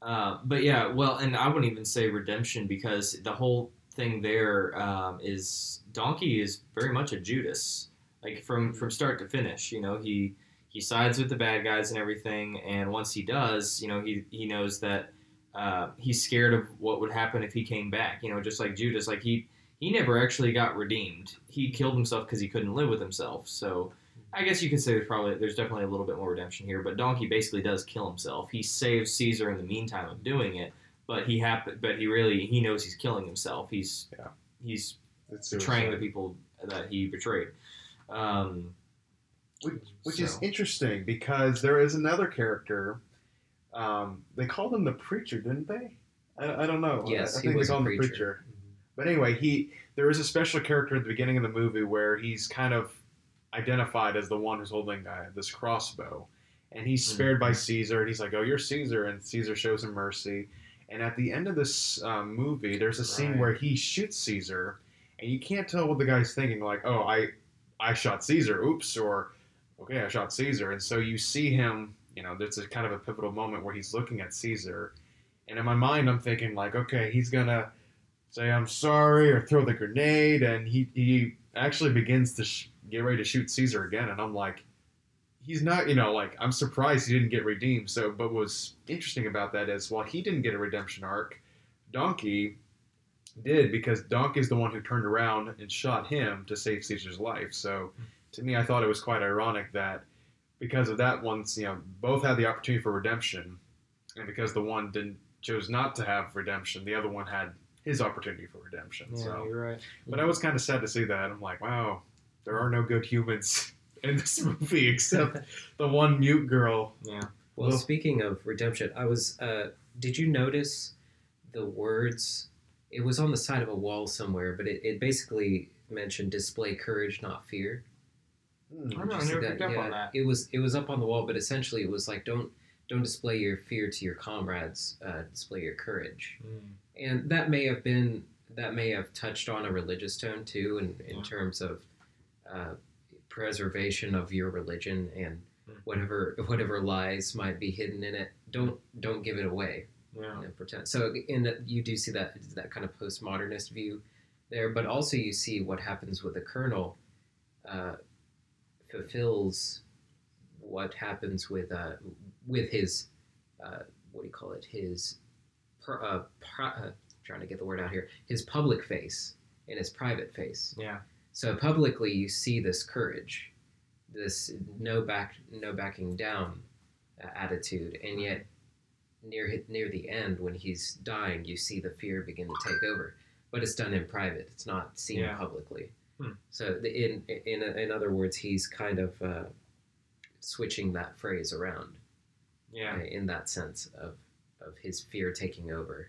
Uh, but yeah, well, and I wouldn't even say redemption because the whole thing there um, is Donkey is very much a Judas, like from from start to finish. You know, he he sides with the bad guys and everything, and once he does, you know, he he knows that uh, he's scared of what would happen if he came back. You know, just like Judas, like he he never actually got redeemed. He killed himself because he couldn't live with himself. So. I guess you could say there's probably there's definitely a little bit more redemption here, but Donkey basically does kill himself. He saves Caesar in the meantime of doing it, but he happen but he really he knows he's killing himself. He's Yeah. he's betraying the people that he betrayed. Um, which, which is interesting because there is another character. Um, they called him the preacher, didn't they? I, I don't know. Yes, I, I he think was they called him the preacher. preacher. But anyway, he there is a special character at the beginning of the movie where he's kind of identified as the one who's holding uh, this crossbow, and he's Mhm. spared by Caesar, and he's like, "Oh, you're Caesar," and Caesar shows him mercy. And at the end of this um, movie, there's a scene Right. where he shoots Caesar, and you can't tell what the guy's thinking. Like, "Oh, I I shot Caesar. Oops," or "Okay, I shot Caesar." And so you see him. You know, there's a kind of a pivotal moment where he's looking at Caesar, and in my mind, I'm thinking like, "Okay, he's gonna." say I'm sorry or throw the grenade, and he he actually begins to sh- get ready to shoot Caesar again, and I'm like, he's not, you know, like I'm surprised he didn't get redeemed. So, but what's interesting about that is while he didn't get a redemption arc, Donkey did because Donkey's the one who turned around and shot him to save Caesar's life. So, to me, I thought it was quite ironic that because of that once, you know, both had the opportunity for redemption, and because the one didn't chose not to have redemption. The other one had his opportunity for redemption. Yeah, so, you're right. but I was kind of sad to see that. I'm like, wow, there are no good humans in this movie except the one mute girl. Yeah. Well, Well- speaking of redemption, I was. Uh, did you notice the words? It was on the side of a wall somewhere, but it, it basically mentioned display courage, not fear. Hmm. I know, I Did you see never picked up on that. It was it was up on the wall, but essentially it was like don't don't display your fear to your comrades, uh, display your courage. And that may have been that may have touched on a religious tone too, in, in Yeah. terms of uh, preservation of your religion and Mm. whatever whatever lies might be hidden in it. Don't don't give it away. Know, pretend. So in that you do see that that kind of postmodernist view there, but also you see what happens with the colonel uh, fulfills what happens with uh, with his uh, what do you call it his per, uh, pro, uh, trying to get the word out here his public face and his private face. Yeah. So publicly you see this courage, this no back no backing down uh, attitude, and yet near near the end when he's dying you see the fear begin to take over but it's done in private it's not seen Yeah. publicly Hmm. so the, in, in in other words he's kind of uh, switching that phrase around Yeah. uh, in that sense of of his fear taking over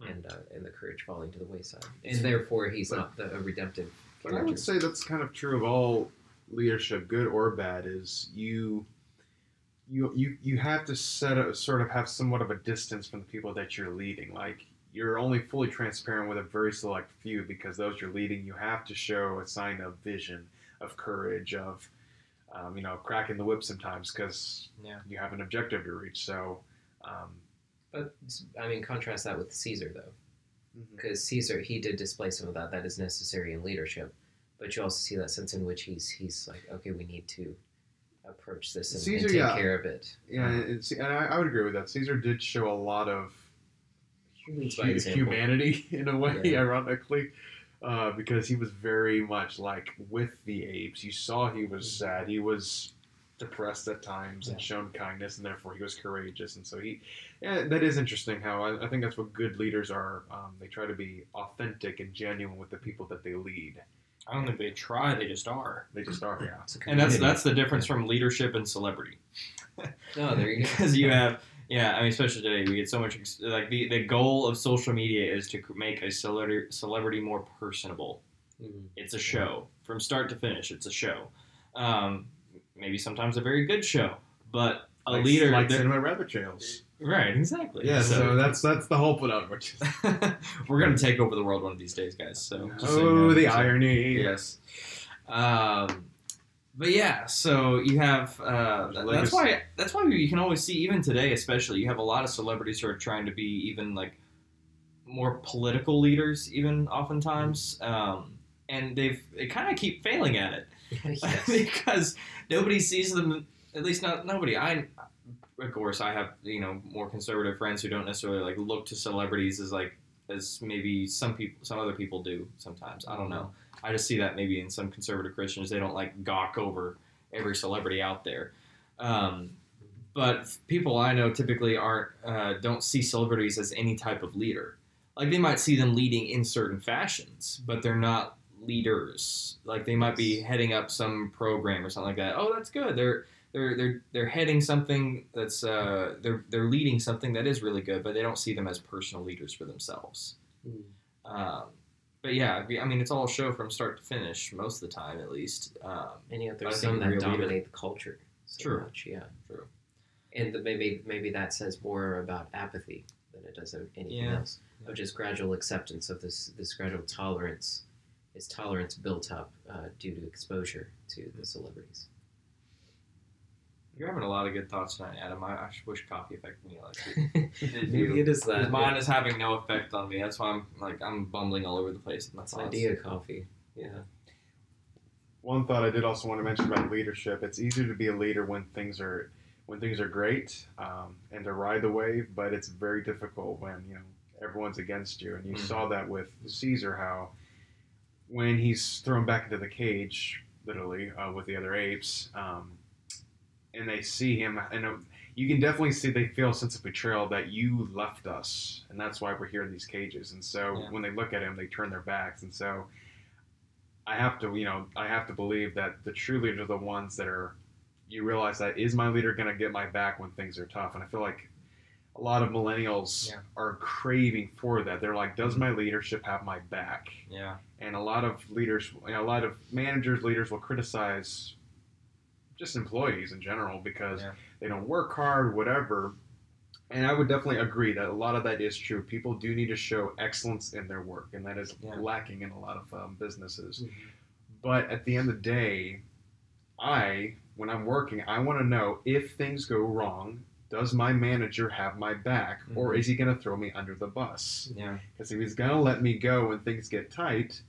Hmm. and uh, and the courage falling to the wayside and therefore he's But- not the, a redemptive But I would say that's kind of true of all leadership, good or bad. Is you you you you have to set a, sort of have somewhat of a distance from the people that you're leading. Like you're only fully transparent with a very select few because those you're leading. You have to show a sign of vision, of courage, of um, you know cracking the whip sometimes because Yeah. you have an objective to reach. So. Um, but i mean contrast that with caesar though because Caesar he did display some of that that is necessary in leadership, but you also see that sense in which he's he's like okay we need to approach this and, and Caesar, take yeah. care of it. Yeah, and, and I, I would agree with that. Caesar did show a lot of Leads by hu- example. Humanity in a way, Yeah. ironically, uh, because he was very much like with the apes. You saw he was Mm-hmm. sad. He was depressed at times and shown kindness, and therefore he was courageous. And so he, yeah, that is interesting. How I, I think that's what good leaders are. Um, they try to be authentic and genuine with the people that they lead. I don't think they try; they just are. They just are. Yeah. And that's that's the difference from leadership and celebrity. oh there you go because you have yeah i mean especially today we get so much like the, the goal of social media is to make a celebrity celebrity more personable Mhm. it's a show from start to finish it's a show um, maybe sometimes a very good show but a Like- leader like Cinema Rabbit Trails. right exactly Yeah, so, that's that's the whole put of it. we're gonna take over the world one of these days guys so just so you Oh, know. the So- irony. Yes. Um, but yeah, so you have uh, There's a th- that's why that's why you can always see even today, especially you have a lot of celebrities who are trying to be even like more political leaders, even oftentimes, um, and they've they kind of keep failing at it yes. because nobody sees them. At least not nobody. I of course I have you know more conservative friends who don't necessarily like look to celebrities as like as maybe some people some other people do sometimes. I don't know. I just see that maybe in some conservative Christians they don't like gawk over every celebrity out there. Um, but people I know typically aren't uh, don't see celebrities as any type of leader. Like they might see them leading in certain fashions, but they're not leaders. Like they might be heading up some program or something like that. Oh, that's good. They're they're they're they're heading something that's uh, they're they're leading something that is really good, but they don't see them as personal leaders for themselves. Mm. Um, but yeah, I mean, it's all show from start to finish most of the time, at least. Um, and yet there's some that leader. dominate the culture so True. much yeah True. and the, maybe maybe that says more about apathy than it does of anything Yeah. else of just gradual acceptance of this this gradual tolerance is tolerance built up uh, due to exposure to the celebrities You're having a lot of good thoughts tonight, Adam. I, I wish coffee affected me like it did you. maybe it is that Because mine is having no effect on me. That's why I'm like I'm bumbling all over the place. with my That's thoughts. idea coffee yeah One thought I did also want to mention about leadership: it's easier to be a leader when things are when things are great um, and to ride the wave, but it's very difficult when you know everyone's against you. And you Mhm. saw that with Caesar, how when he's thrown back into the cage, literally uh, with the other apes, um, and they see him, and uh, you can definitely see they feel a sense of betrayal that you left us, and that's why we're here in these cages. And so Yeah. when they look at him, they turn their backs. And so I have to, you know, I have to believe that the true leaders are the ones that are. You realize that is my leader going to get my back when things are tough, and I feel like a lot of millennials Yeah. are craving for that. They're like, does my leadership have my back? Yeah. and a lot of leaders, you know, a lot of managers, leaders will criticize just employees in general because Yeah. they don't work hard, whatever. And I would definitely agree that a lot of that is true. People do need to show excellence in their work, and that is Yeah. lacking in a lot of um, businesses. But at the end of the day, I, when I'm working, I want to know if things go wrong, does my manager have my back, or Mhm. is he going to throw me under the bus? Yeah. Because if he's gonna let me go when things get tight,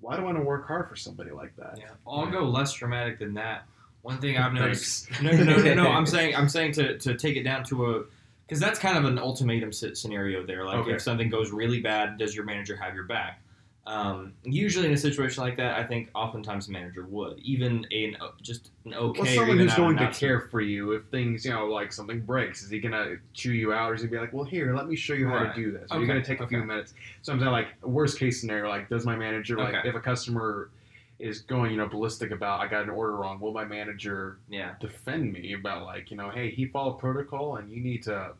why do I want to work hard for somebody like that? Yeah. I'll go less dramatic than that. One thing I've noticed. No, no, no, no, no. I'm saying, I'm saying to, to take it down to a, because that's kind of an ultimatum scenario there. Like Okay. if something goes really bad, does your manager have your back? Um, usually in a situation like that, I think oftentimes the manager would, even in uh, just an okay. Well, someone who's going to care for you if things, you know, like something breaks, is he gonna chew you out, or is he be like, "Well, here, let me show you how Right. to do this"? Or Okay, You're gonna take a few minutes. So I'm saying, like, worst case scenario, like, does my manager, like, Okay. if a customer is going, you know, ballistic about, I got an order wrong, will my manager Yeah. defend me about, like, you know, hey, he followed protocol, and you need to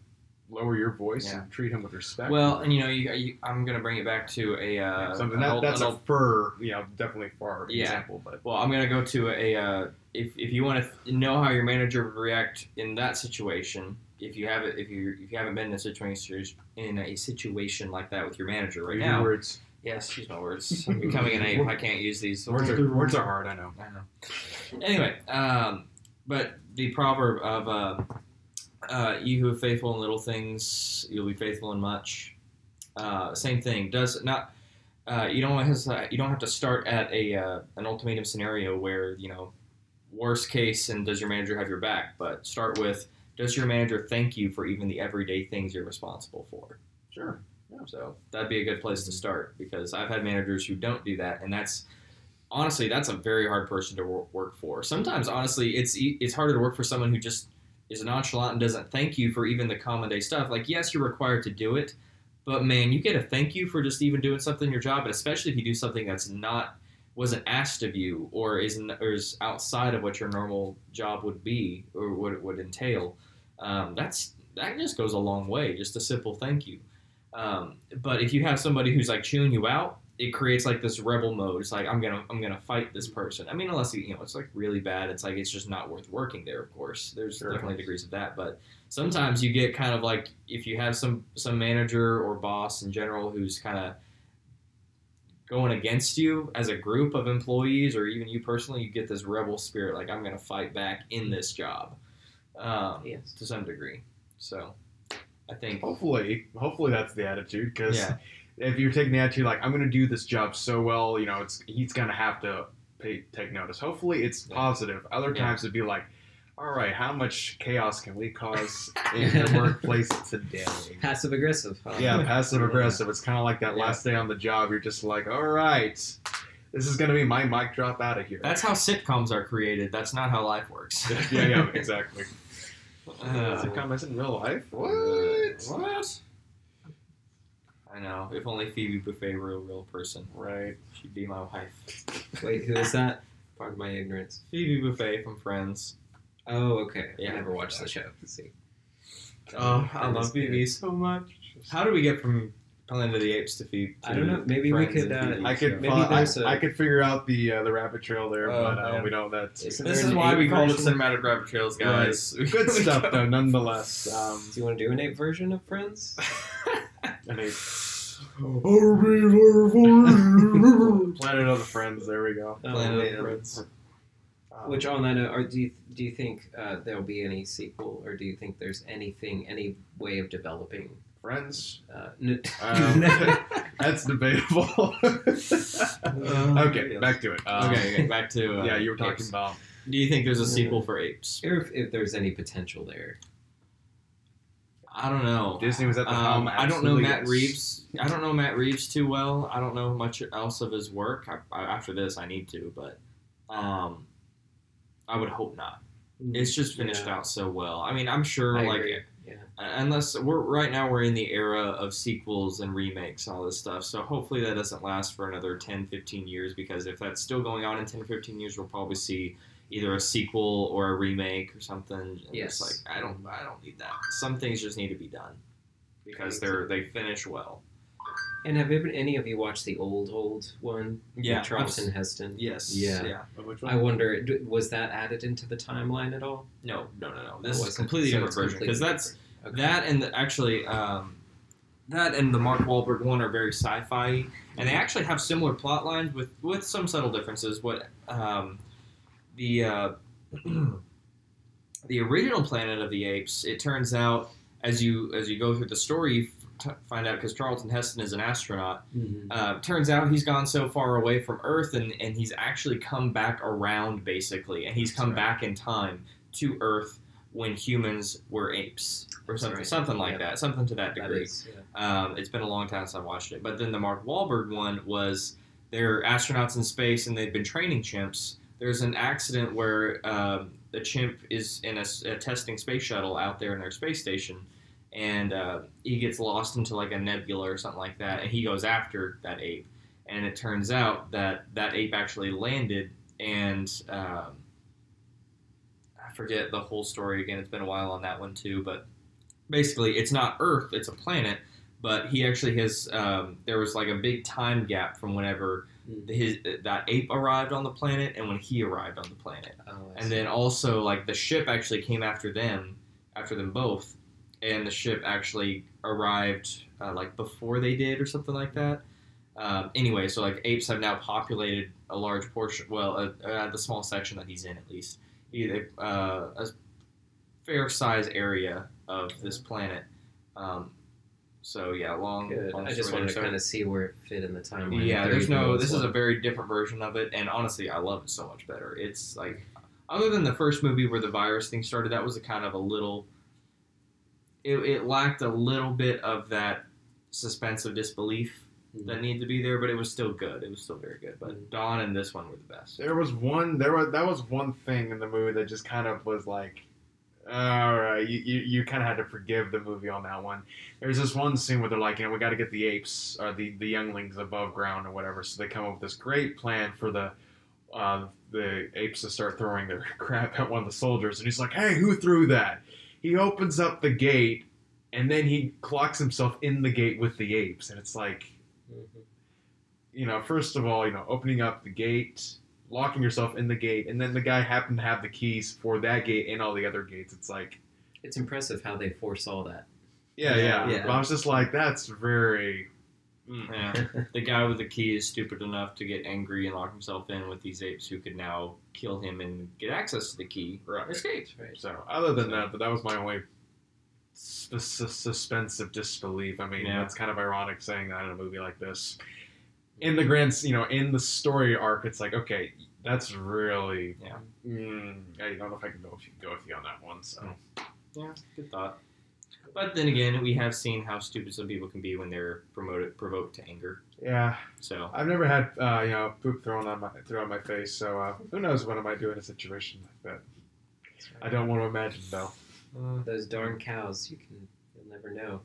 lower your voice Yeah. and treat him with respect. Well, and you know, you, you, I'm gonna bring it back to a uh, something that, old- that's a fur, you know, definitely far Yeah. example, but Well, I'm gonna go to a uh, if if you want to know how your manager would react in that situation. If you have it, if you if you haven't been in a situation in a situation like that with your manager right now, words. Yes, use my words. I'm becoming an ape. I can't use these. Words are, words are hard, I know. I know. Anyway, um, but the proverb of uh, uh, "You who are faithful in little things, you'll be faithful in much." Uh, same thing. Does not. Uh, you don't have to, you don't have to start at a uh, an ultimatum scenario where you know worst case and does your manager have your back, but start with does your manager thank you for even the everyday things you're responsible for. Sure. So that'd be a good place to start because I've had managers who don't do that, and that's honestly that's a very hard person to work for. Sometimes, honestly, it's it's harder to work for someone who just is nonchalant and doesn't thank you for even the common day stuff. Like, yes, you're required to do it, but man, you get a thank you for just even doing something in your job, and especially if you do something that's not wasn't asked of you or is or is outside of what your normal job would be or what it would entail. Um, that's that just goes a long way. Just a simple thank you. Um, but if you have somebody who's like chewing you out, it creates like this rebel mode. It's like I'm gonna I'm gonna fight this person. I mean, unless you know it's like really bad, it's like it's just not worth working there. Of course, there's Sure. definitely degrees of that, but sometimes you get kind of like if you have some some manager or boss in general who's kind of going against you as a group of employees or even you personally, you get this rebel spirit. Like I'm gonna fight back in this job, um, Yes. to some degree. So I think Hopefully, hopefully that's the attitude. Because Yeah. if you're taking the attitude like I'm going to do this job so well, you know, it's he's going to have to pay, take notice. Hopefully, it's Yeah. positive. Other Yeah. times it'd be like, all right, how much chaos can we cause in the workplace today? Passive aggressive. huh? Yeah, passive aggressive. It's kind of like that last day on the job. You're just like, all right, this is going to be my mic drop out of here. That's how sitcoms are created. That's not how life works. yeah, yeah, exactly. Uh, Sitcom is in real life. What? What? I know. If only Phoebe Buffay were a real person, Right. she'd be my wife. Wait, who is that? Pardon my ignorance. Phoebe Buffay from Friends. Oh, okay. Yeah. I never watched the show. Let's see. Oh, I That love Phoebe so much. How do we get from Planet of the Apes to Phoebe? I don't know. Maybe we could, uh, I could Maybe fi- I, there's a- I could figure out the uh, the rabbit trail there, Oh, but uh, man. we don't. That's This is why we call it? Cinematic Rabbit Trails, guys. good stuff though, nonetheless. Um, Do you want to do an ape version of Friends? and a Planet Planet of the Friends. There we go. Oh, of the Friends. Um, Which on that note, are, do you do you think uh, there'll be any sequel, or do you think there's anything, any way of developing? Friends. Uh, n- Um, that's debatable. okay, back to it. Um, okay, okay, back to uh, yeah, you were talking apes. about. Do you think there's a sequel for apes? if, if there's any potential there. I don't know. Disney was at the Um. I don't know Matt. Reeves. I don't know Matt Reeves too well. I don't know much else of his work. I, I, after this, I need to, but um, I would hope not. It's just finished Yeah. out so well. I mean, I'm sure I like agree. Yeah. unless we're right now we're in the era of sequels and remakes and all this stuff so hopefully that doesn't last for another 10 15 years because if that's still going on in 10 15 years we'll probably see either a sequel or a remake or something and Yes. it's like i don't i don't need that some things just need to be done because they're they finish well And have any of you watched the old old one? Yeah, With Charlton Heston. yes Yeah. yeah which I wonder, was that added into the timeline at all? no no no no It this is a wasn't. completely So different version because that's different. Okay. That and the, actually, um, that and the Mark Wahlberg one are very sci-fi, and they actually have similar plot lines with with some subtle differences. What um, the uh, the original Planet of the Apes, it turns out as you as you go through the story, you f- find out because Charlton Heston is an astronaut. Mhm. Uh, turns out he's gone so far away from Earth, and, and he's actually come back around basically, and he's come right. back in time to Earth when humans were apes or something, right. something like Yeah. that, something to that That degree. is, yeah. Um, it's been a long time since I watched it. But then the Mark Wahlberg one was they're astronauts in space and they've been training chimps. There's an accident where um, the chimp is in a testing space shuttle out there in their space station, and uh, he gets lost into like a nebula or something like that, and he goes after that ape. And it turns out that that ape actually landed, and um, I forget the whole story again. It's been a while on that one too, but basically it's not Earth, it's a planet. But he actually has. Um, there was like a big time gap from whenever Mm. his that ape arrived on the planet and when he arrived on the planet. Oh, And then also like the ship actually came after them, after them both, and the ship actually arrived uh, like before they did or something like that. Um, anyway, so like apes have now populated a large portion, well, uh, uh, the small section that he's in at least, either uh, a fair size area of this planet. Um, so yeah, long. Good. long I just wanted there. to So- kind of see where it fit in the timeline. yeah, there's no. was This is a very different version of it, and honestly, I love it so much better. It's like, other than the first movie where the virus thing started, that was a kind of a little. It, it lacked a little bit of that suspense of disbelief Mhm. that needed to be there, but it was still good. It was still very good. But Mhm. Dawn and this one were the best. There was one. There was that was one thing in the movie that just kind of was like, all right, you, you, you kind of had to forgive the movie on that one. There's this one scene where they're like, you know, we got to get the apes or the the younglings above ground or whatever. So they come up with this great plan for the uh, the apes to start throwing their crap at one of the soldiers, and he's like, hey, who threw that? He opens up the gate, and then he clocks himself in the gate with the apes, and it's like Mhm. you know, first of all, you know, opening up the gate, locking yourself in the gate, and then the guy happened to have the keys for that gate and all the other gates. It's like, It's impressive how they foresaw that. yeah, yeah. Yeah. But I was just like, that's very. mm. Yeah, the guy with the key is stupid enough to get angry and lock himself in with these apes who could now kill him and get access to the key. Right. Escape. Right. So, other than that, but that was my only sus- sus- suspense of disbelief. I mean, Yeah. that's kind of ironic saying that in a movie like this. In the grand, you know, in the story arc, it's like, okay, that's really. Yeah. Mm, I don't know if I can go with you, go with you on that one. So. Yeah, good thought. But then again, we have seen how stupid some people can be when they're promoted, provoked to anger. Yeah, So I've never had uh, you know poop thrown on my thrown on my face, so uh, who knows what I might do in a situation like that. I don't want to imagine though. uh, Those darn cows, you can, you'll never know.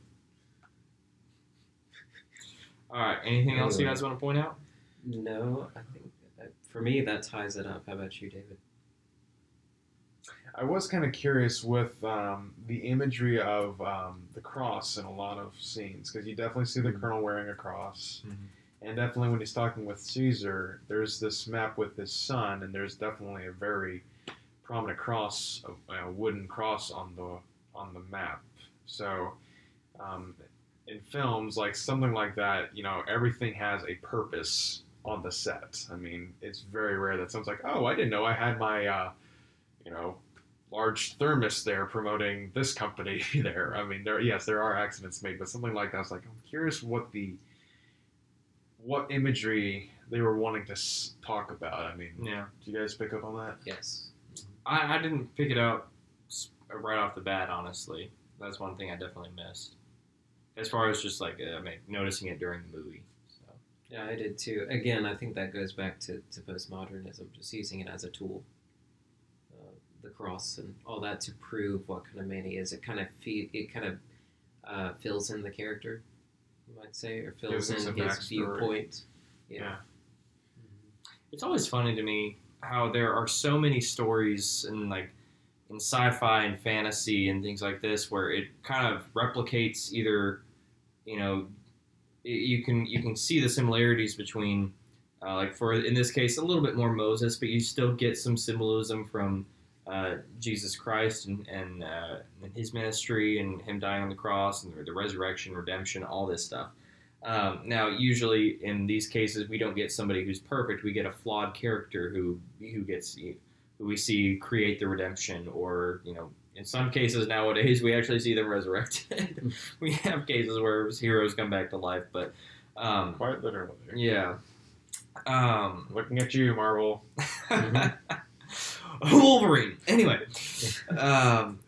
All right. Anything else you guys want to point out? No, I think that, for me that ties it up. How about you, David? I was kind of curious with um, the imagery of um, the cross in a lot of scenes because you definitely see the Mhm. colonel wearing a cross, Mhm. and definitely when he's talking with Caesar, there's this map with his son, and there's definitely a very prominent cross, a, a wooden cross on the on the map. So, um, in films like something like that, you know, everything has a purpose on the set. I mean, it's very rare that someone's like, "Oh, I didn't know I had my, uh, you know." large thermos there promoting this company there. I mean, there yes, there are accidents made, but something like that. I was like, I'm curious what the what imagery they were wanting to s- talk about. I mean, Yeah, did you guys pick up on that? Yes. I, I didn't pick it out s- right off the bat. Honestly, that's one thing I definitely missed. As far as just like uh, I mean, noticing it during the movie. So. Yeah, I did too. Again, I think that goes back to, to postmodernism, just using it as a tool. Uh, the cross and all that to prove what kind of man he is. It kind of feed, it kind of uh, fills in the character, you might say, or fills in his backstory. viewpoint. Yeah. Yeah. It's always funny to me how there are so many stories in like in sci-fi and fantasy and things like this where it kind of replicates either, you know, you can you can see the similarities between, uh, like for in this case a little bit more Moses, but you still get some symbolism from uh, Jesus Christ and and, uh, and his ministry and him dying on the cross and the, resurrection, redemption, all this stuff. Um, now, usually in these cases, we don't get somebody who's perfect. We get a flawed character who who gets who we see create the redemption, or you know, in some cases nowadays we actually see them resurrected. we have cases where heroes come back to life, but um, Quite literally. yeah. Um, Looking at you, Marvel. Wolverine. Anyway, um,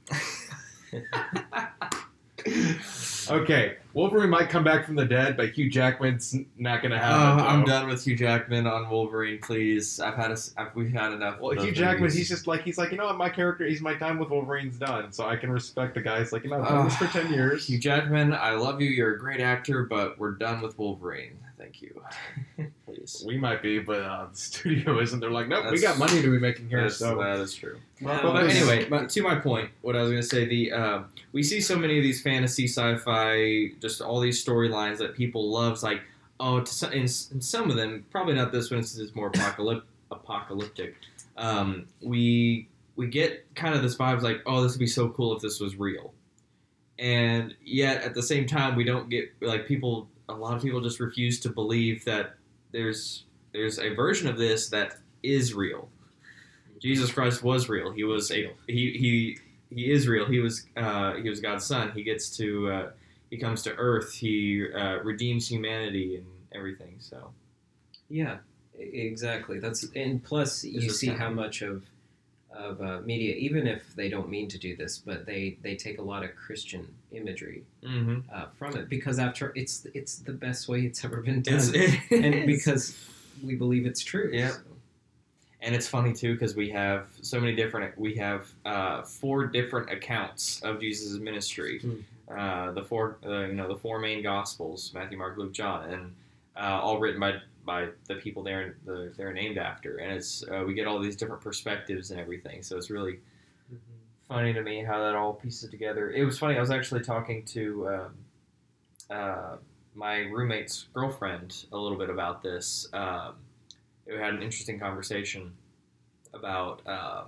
Okay, Wolverine might come back from the dead, but Hugh Jackman's not gonna uh, have it. I'm done with Hugh Jackman on Wolverine. Please, I've had a, I've, we've had enough. Well, Hugh Jackman, he's just like he's like you know what, my character, he's my time with Wolverine's done, so I can respect the guys like you know I've done this for ten years. Hugh Jackman, I love you. You're a great actor, but we're done with Wolverine. Thank you. Please. We might be, but uh, the studio isn't. They're like, nope, we got money to be making here. That's- So that is true. Now, Well, But this- anyway, but to my point, what I was going to say, the uh, we see so many of these fantasy, sci-fi, just all these storylines that people love. It's like, oh, to some, in, in some of them, probably not this one, since it's more apocalyptic. apocalyptic. Um, we we get kind of this vibes like, oh, this would be so cool if this was real, and yet at the same time, we don't get like people. A lot of people just refuse to believe that there's there's a version of this that is real. Jesus Christ was real. He was a he he he is real. He was uh, he was God's son. He gets to uh, he comes to earth. He uh, redeems humanity and everything. So Yeah, exactly. That's and plus you see how much of of uh, media, even if they don't mean to do this, but they they take a lot of Christian imagery mm-hmm. uh, from it because after it's it's the best way it's ever been done, it and because we believe it's true. Yeah. so. and it's funny too because we have so many different. We have uh, four different accounts of Jesus' ministry. Uh, the four uh, you know the four main gospels: Matthew, Mark, Luke, John, and uh, all written by by the people they're the, they're named after. And it's uh, we get all these different perspectives and everything. So it's really funny to me how that all pieces together. It was funny. I was actually talking to um, uh, my roommate's girlfriend a little bit about this. Um, we had an interesting conversation about um,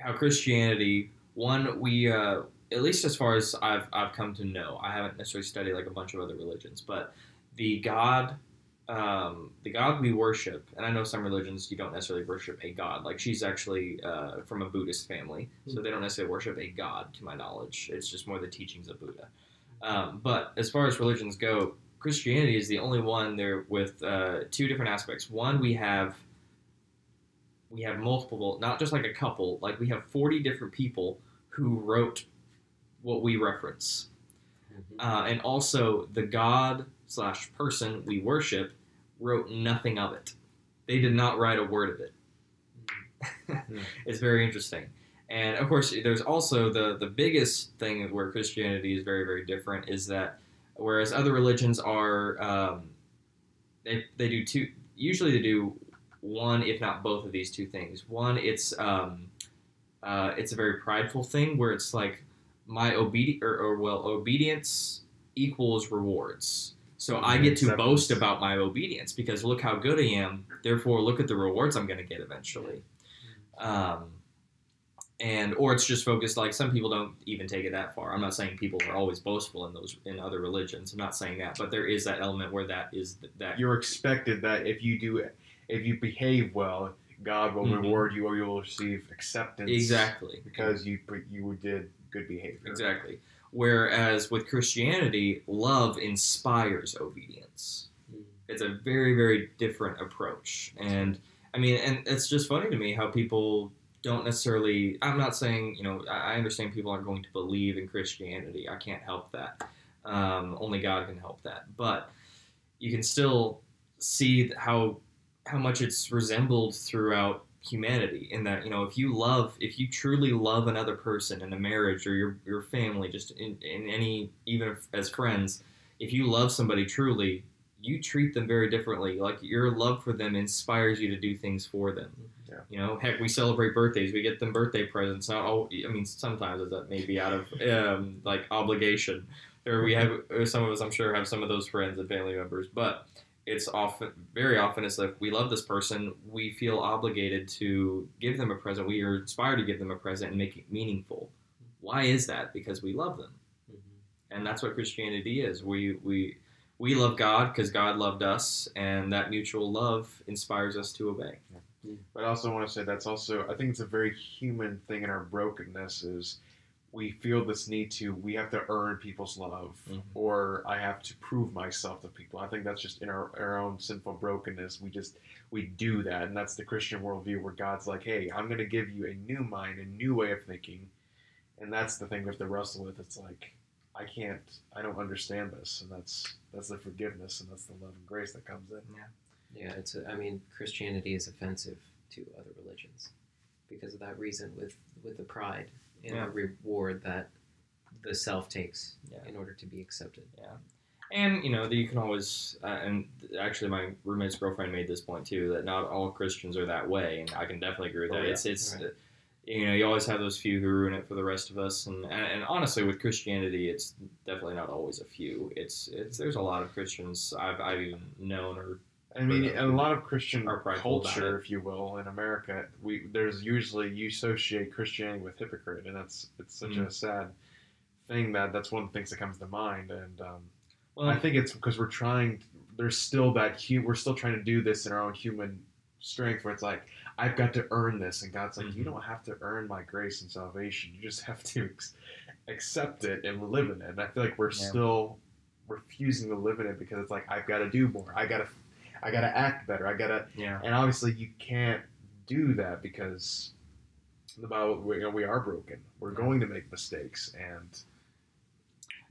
how Christianity. One, we uh, at least as far as I've I've come to know, I haven't necessarily studied like a bunch of other religions, but the God. Um, the God we worship, and I know some religions you don't necessarily worship a God. Like she's actually uh, from a Buddhist family, so they don't necessarily worship a God, to my knowledge. It's just more the teachings of Buddha. Um, but as far as religions go, Christianity is the only one there with uh, two different aspects. One, we have we have multiple, not just like a couple. Like we have forty different people who wrote what we reference, Mhm. uh, and also the God slash person we worship wrote nothing of it. They did not write a word of it. it's very interesting. And of course, there's also the the biggest thing where Christianity is very very different is that whereas other religions are um, they they do two usually they do one if not both of these two things. One, it's um, uh, it's a very prideful thing where it's like my obedi or, or well obedience equals rewards. So I get to boast about my obedience because look how good I am. Therefore, look at the rewards I'm going to get eventually. Um, and or it's just focused like some people don't even take it that far. I'm not saying people are always boastful in those in other religions. I'm not saying that, but there is that element where that is th- that You're expected that if you do, if you behave well, God will Mhm. reward you, or you will receive acceptance. exactly because you you did good behavior. exactly. Whereas with Christianity, love inspires obedience. Mm. It's a very very different approach, and I mean, and it's just funny to me how people don't necessarily. I'm not saying you know. I I understand people aren't going to believe in Christianity. I can't help that. Um, only God can help that. But you can still see how how much it's resembled throughout humanity in that you know if you love if you truly love another person in a marriage or your your family just in, in any even if- as friends if you love somebody truly you treat them very differently. Like your love for them inspires you to do things for them. Yeah. you know heck we celebrate birthdays. We get them birthday presents. Not all i mean sometimes that may be out of um, like obligation. Or we have or some of us i'm sure have some of those friends and family members. But it's often very often it's like we love this person we feel obligated to give them a present we are inspired to give them a present and make it meaningful. Why is that? Because we love them. Mhm. and that's what christianity is. We we we love god because god loved us and that mutual love inspires us to obey. But I also want to say that's also I think it's a very human thing in our brokenness is we feel this need to we have to earn people's love Mhm. or I have to prove myself to people. I think that's just in our, our own sinful brokenness. We just we do that and that's the Christian worldview where God's like, Hey, I'm gonna give you a new mind, a new way of thinking. And that's the thing we have to wrestle with. It's like I can't I don't understand this and that's that's the forgiveness and that's the love and grace that comes in. Yeah yeah, it's. A, I mean, Christianity is offensive to other religions because of that reason. With with the pride and Yeah. the reward that the self takes Yeah. in order to be accepted. Yeah. And you know that you can always uh, and actually my roommate's girlfriend made this point too that not all christians are that way and i can definitely agree with Oh, that yeah. it's it's Right. uh, you know you always have those few who ruin it for the rest of us and, and and honestly with christianity it's definitely not always a few it's it's there's a lot of christians i've i've even known or I mean, the a lot of Christian are prideful about culture, if you will, in America, we there's usually you associate Christianity with hypocrite, and that's it's such Mm. a sad thing that that's one of the things that comes to mind. And um, well I think it's because we're trying. There's still that we're still trying to do this in our own human strength, where it's like I've got to earn this, and God's like, you Mhm. don't have to earn my grace and salvation. You just have to ex- accept it and live in it. And I feel like we're Yeah. still refusing to live in it because it's like I've got to do more. I gotta, I gotta act better. I gotta, yeah and obviously you can't do that because the Bible, we, you know, we are broken. We're Yeah. going to make mistakes, and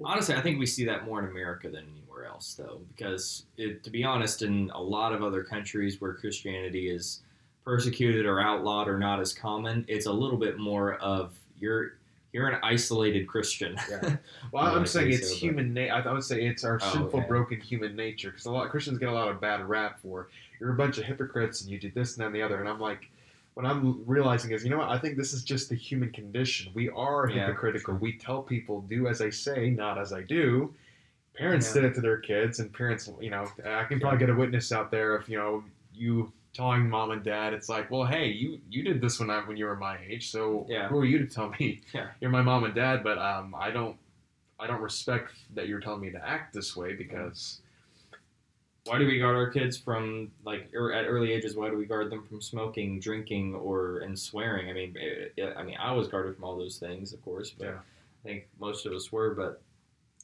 Honestly, I think we see that more in America than anywhere else, though, because it, to be honest, in a lot of other countries where Christianity is persecuted or outlawed or not as common, it's a little bit more of you're you're an isolated Christian. Yeah. Well, I'm saying it's so, human. Na- I I would say it's our Oh, sinful, okay. broken human nature. Because a lot of Christians get a lot of bad rap for you're a bunch of hypocrites and you do this and that and the other. And I'm like, what I'm realizing is, you know what? I think this is just the human condition. We are Yeah, hypocritical. true. We tell people, "Do as I say, not as I do." Parents Yeah. did it to their kids, and parents, you know, I can probably get a witness out there if you know you telling mom and dad, it's like, well, hey, you you did this when I when you were my age, so Yeah. who are you to tell me Yeah. you're my mom and dad? But um, I don't I don't respect that you're telling me to act this way because Why do we guard our kids from like er, at early ages? Why do we guard them from smoking, drinking, or and swearing? I mean, eh, I mean, I was guarded from all those things, of course, but Yeah. I think most of us were. But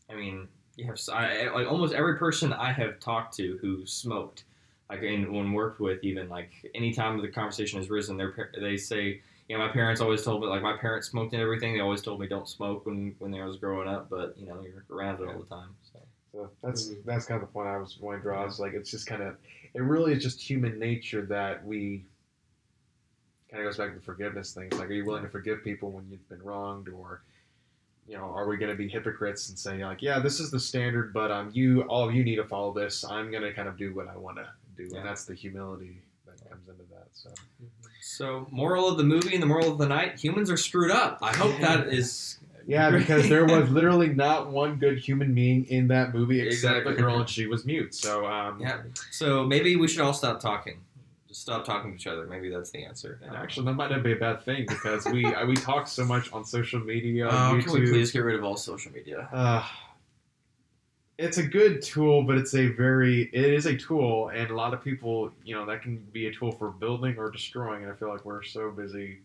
I mean, you have I, like almost every person I have talked to who smoked, like in, when worked with, even like anytime the conversation has risen, they they say, you know, my parents always told me like my parents smoked and everything. They always told me don't smoke when when I was growing up, but you know, you're around it all the time. So. So that's Mhm. that's kind of the point I was wanting to draw. Is like it's just kind of it really is just human nature that we kind of goes back to the forgiveness thing. It's like, are you willing to forgive people when you've been wronged, or you know, are we going to be hypocrites and say like, yeah, this is the standard, but um, you all of you need to follow this. I'm going to kind of do what I want to do, Yeah. and that's the humility that comes into that. So So, moral of the movie and the moral of the night: humans are screwed up. I hope that is. yeah, because there was literally not one good human being in that movie except Exactly. the girl, and she was mute. So um, Yeah. So maybe we should all stop talking. Just stop talking to each other. Maybe that's the answer. And actually, that might not be a bad thing because we uh, we talk so much on social media, Oh, YouTube. can we please get rid of all social media? Uh, it's a good tool, but it's a very it is a tool, and a lot of people, you know, that can be a tool for building or destroying. And I feel like we're so busy.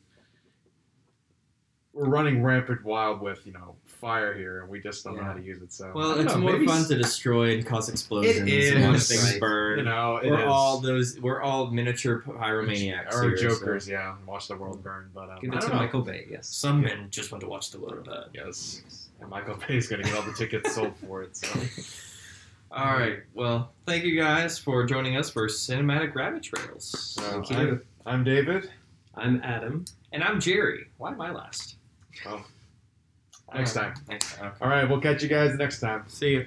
We're running rampant wild with you know fire here, and we just don't know how to use it. So I Well, don't it's know, more maybe fun to destroy and cause explosions It and watch is. things Right. burn. You know, it we're is. all those. We're all miniature pyromaniacs or here, so- jokers, yeah. Watch the world burn, but um, Give I it to don't know. Michael Bay. Yes. Some men just want to watch the world burn. Yes, and Michael Bay is gonna get all the tickets sold for it. So. All right. Well, thank you guys for joining us for Cinematic Rabbit Trails. So Thank you. I'm, I'm David. I'm Adam. And I'm Jerry. Why am I last? Next Uh, time. Next time. Okay. All right, we'll catch you guys next time. See you.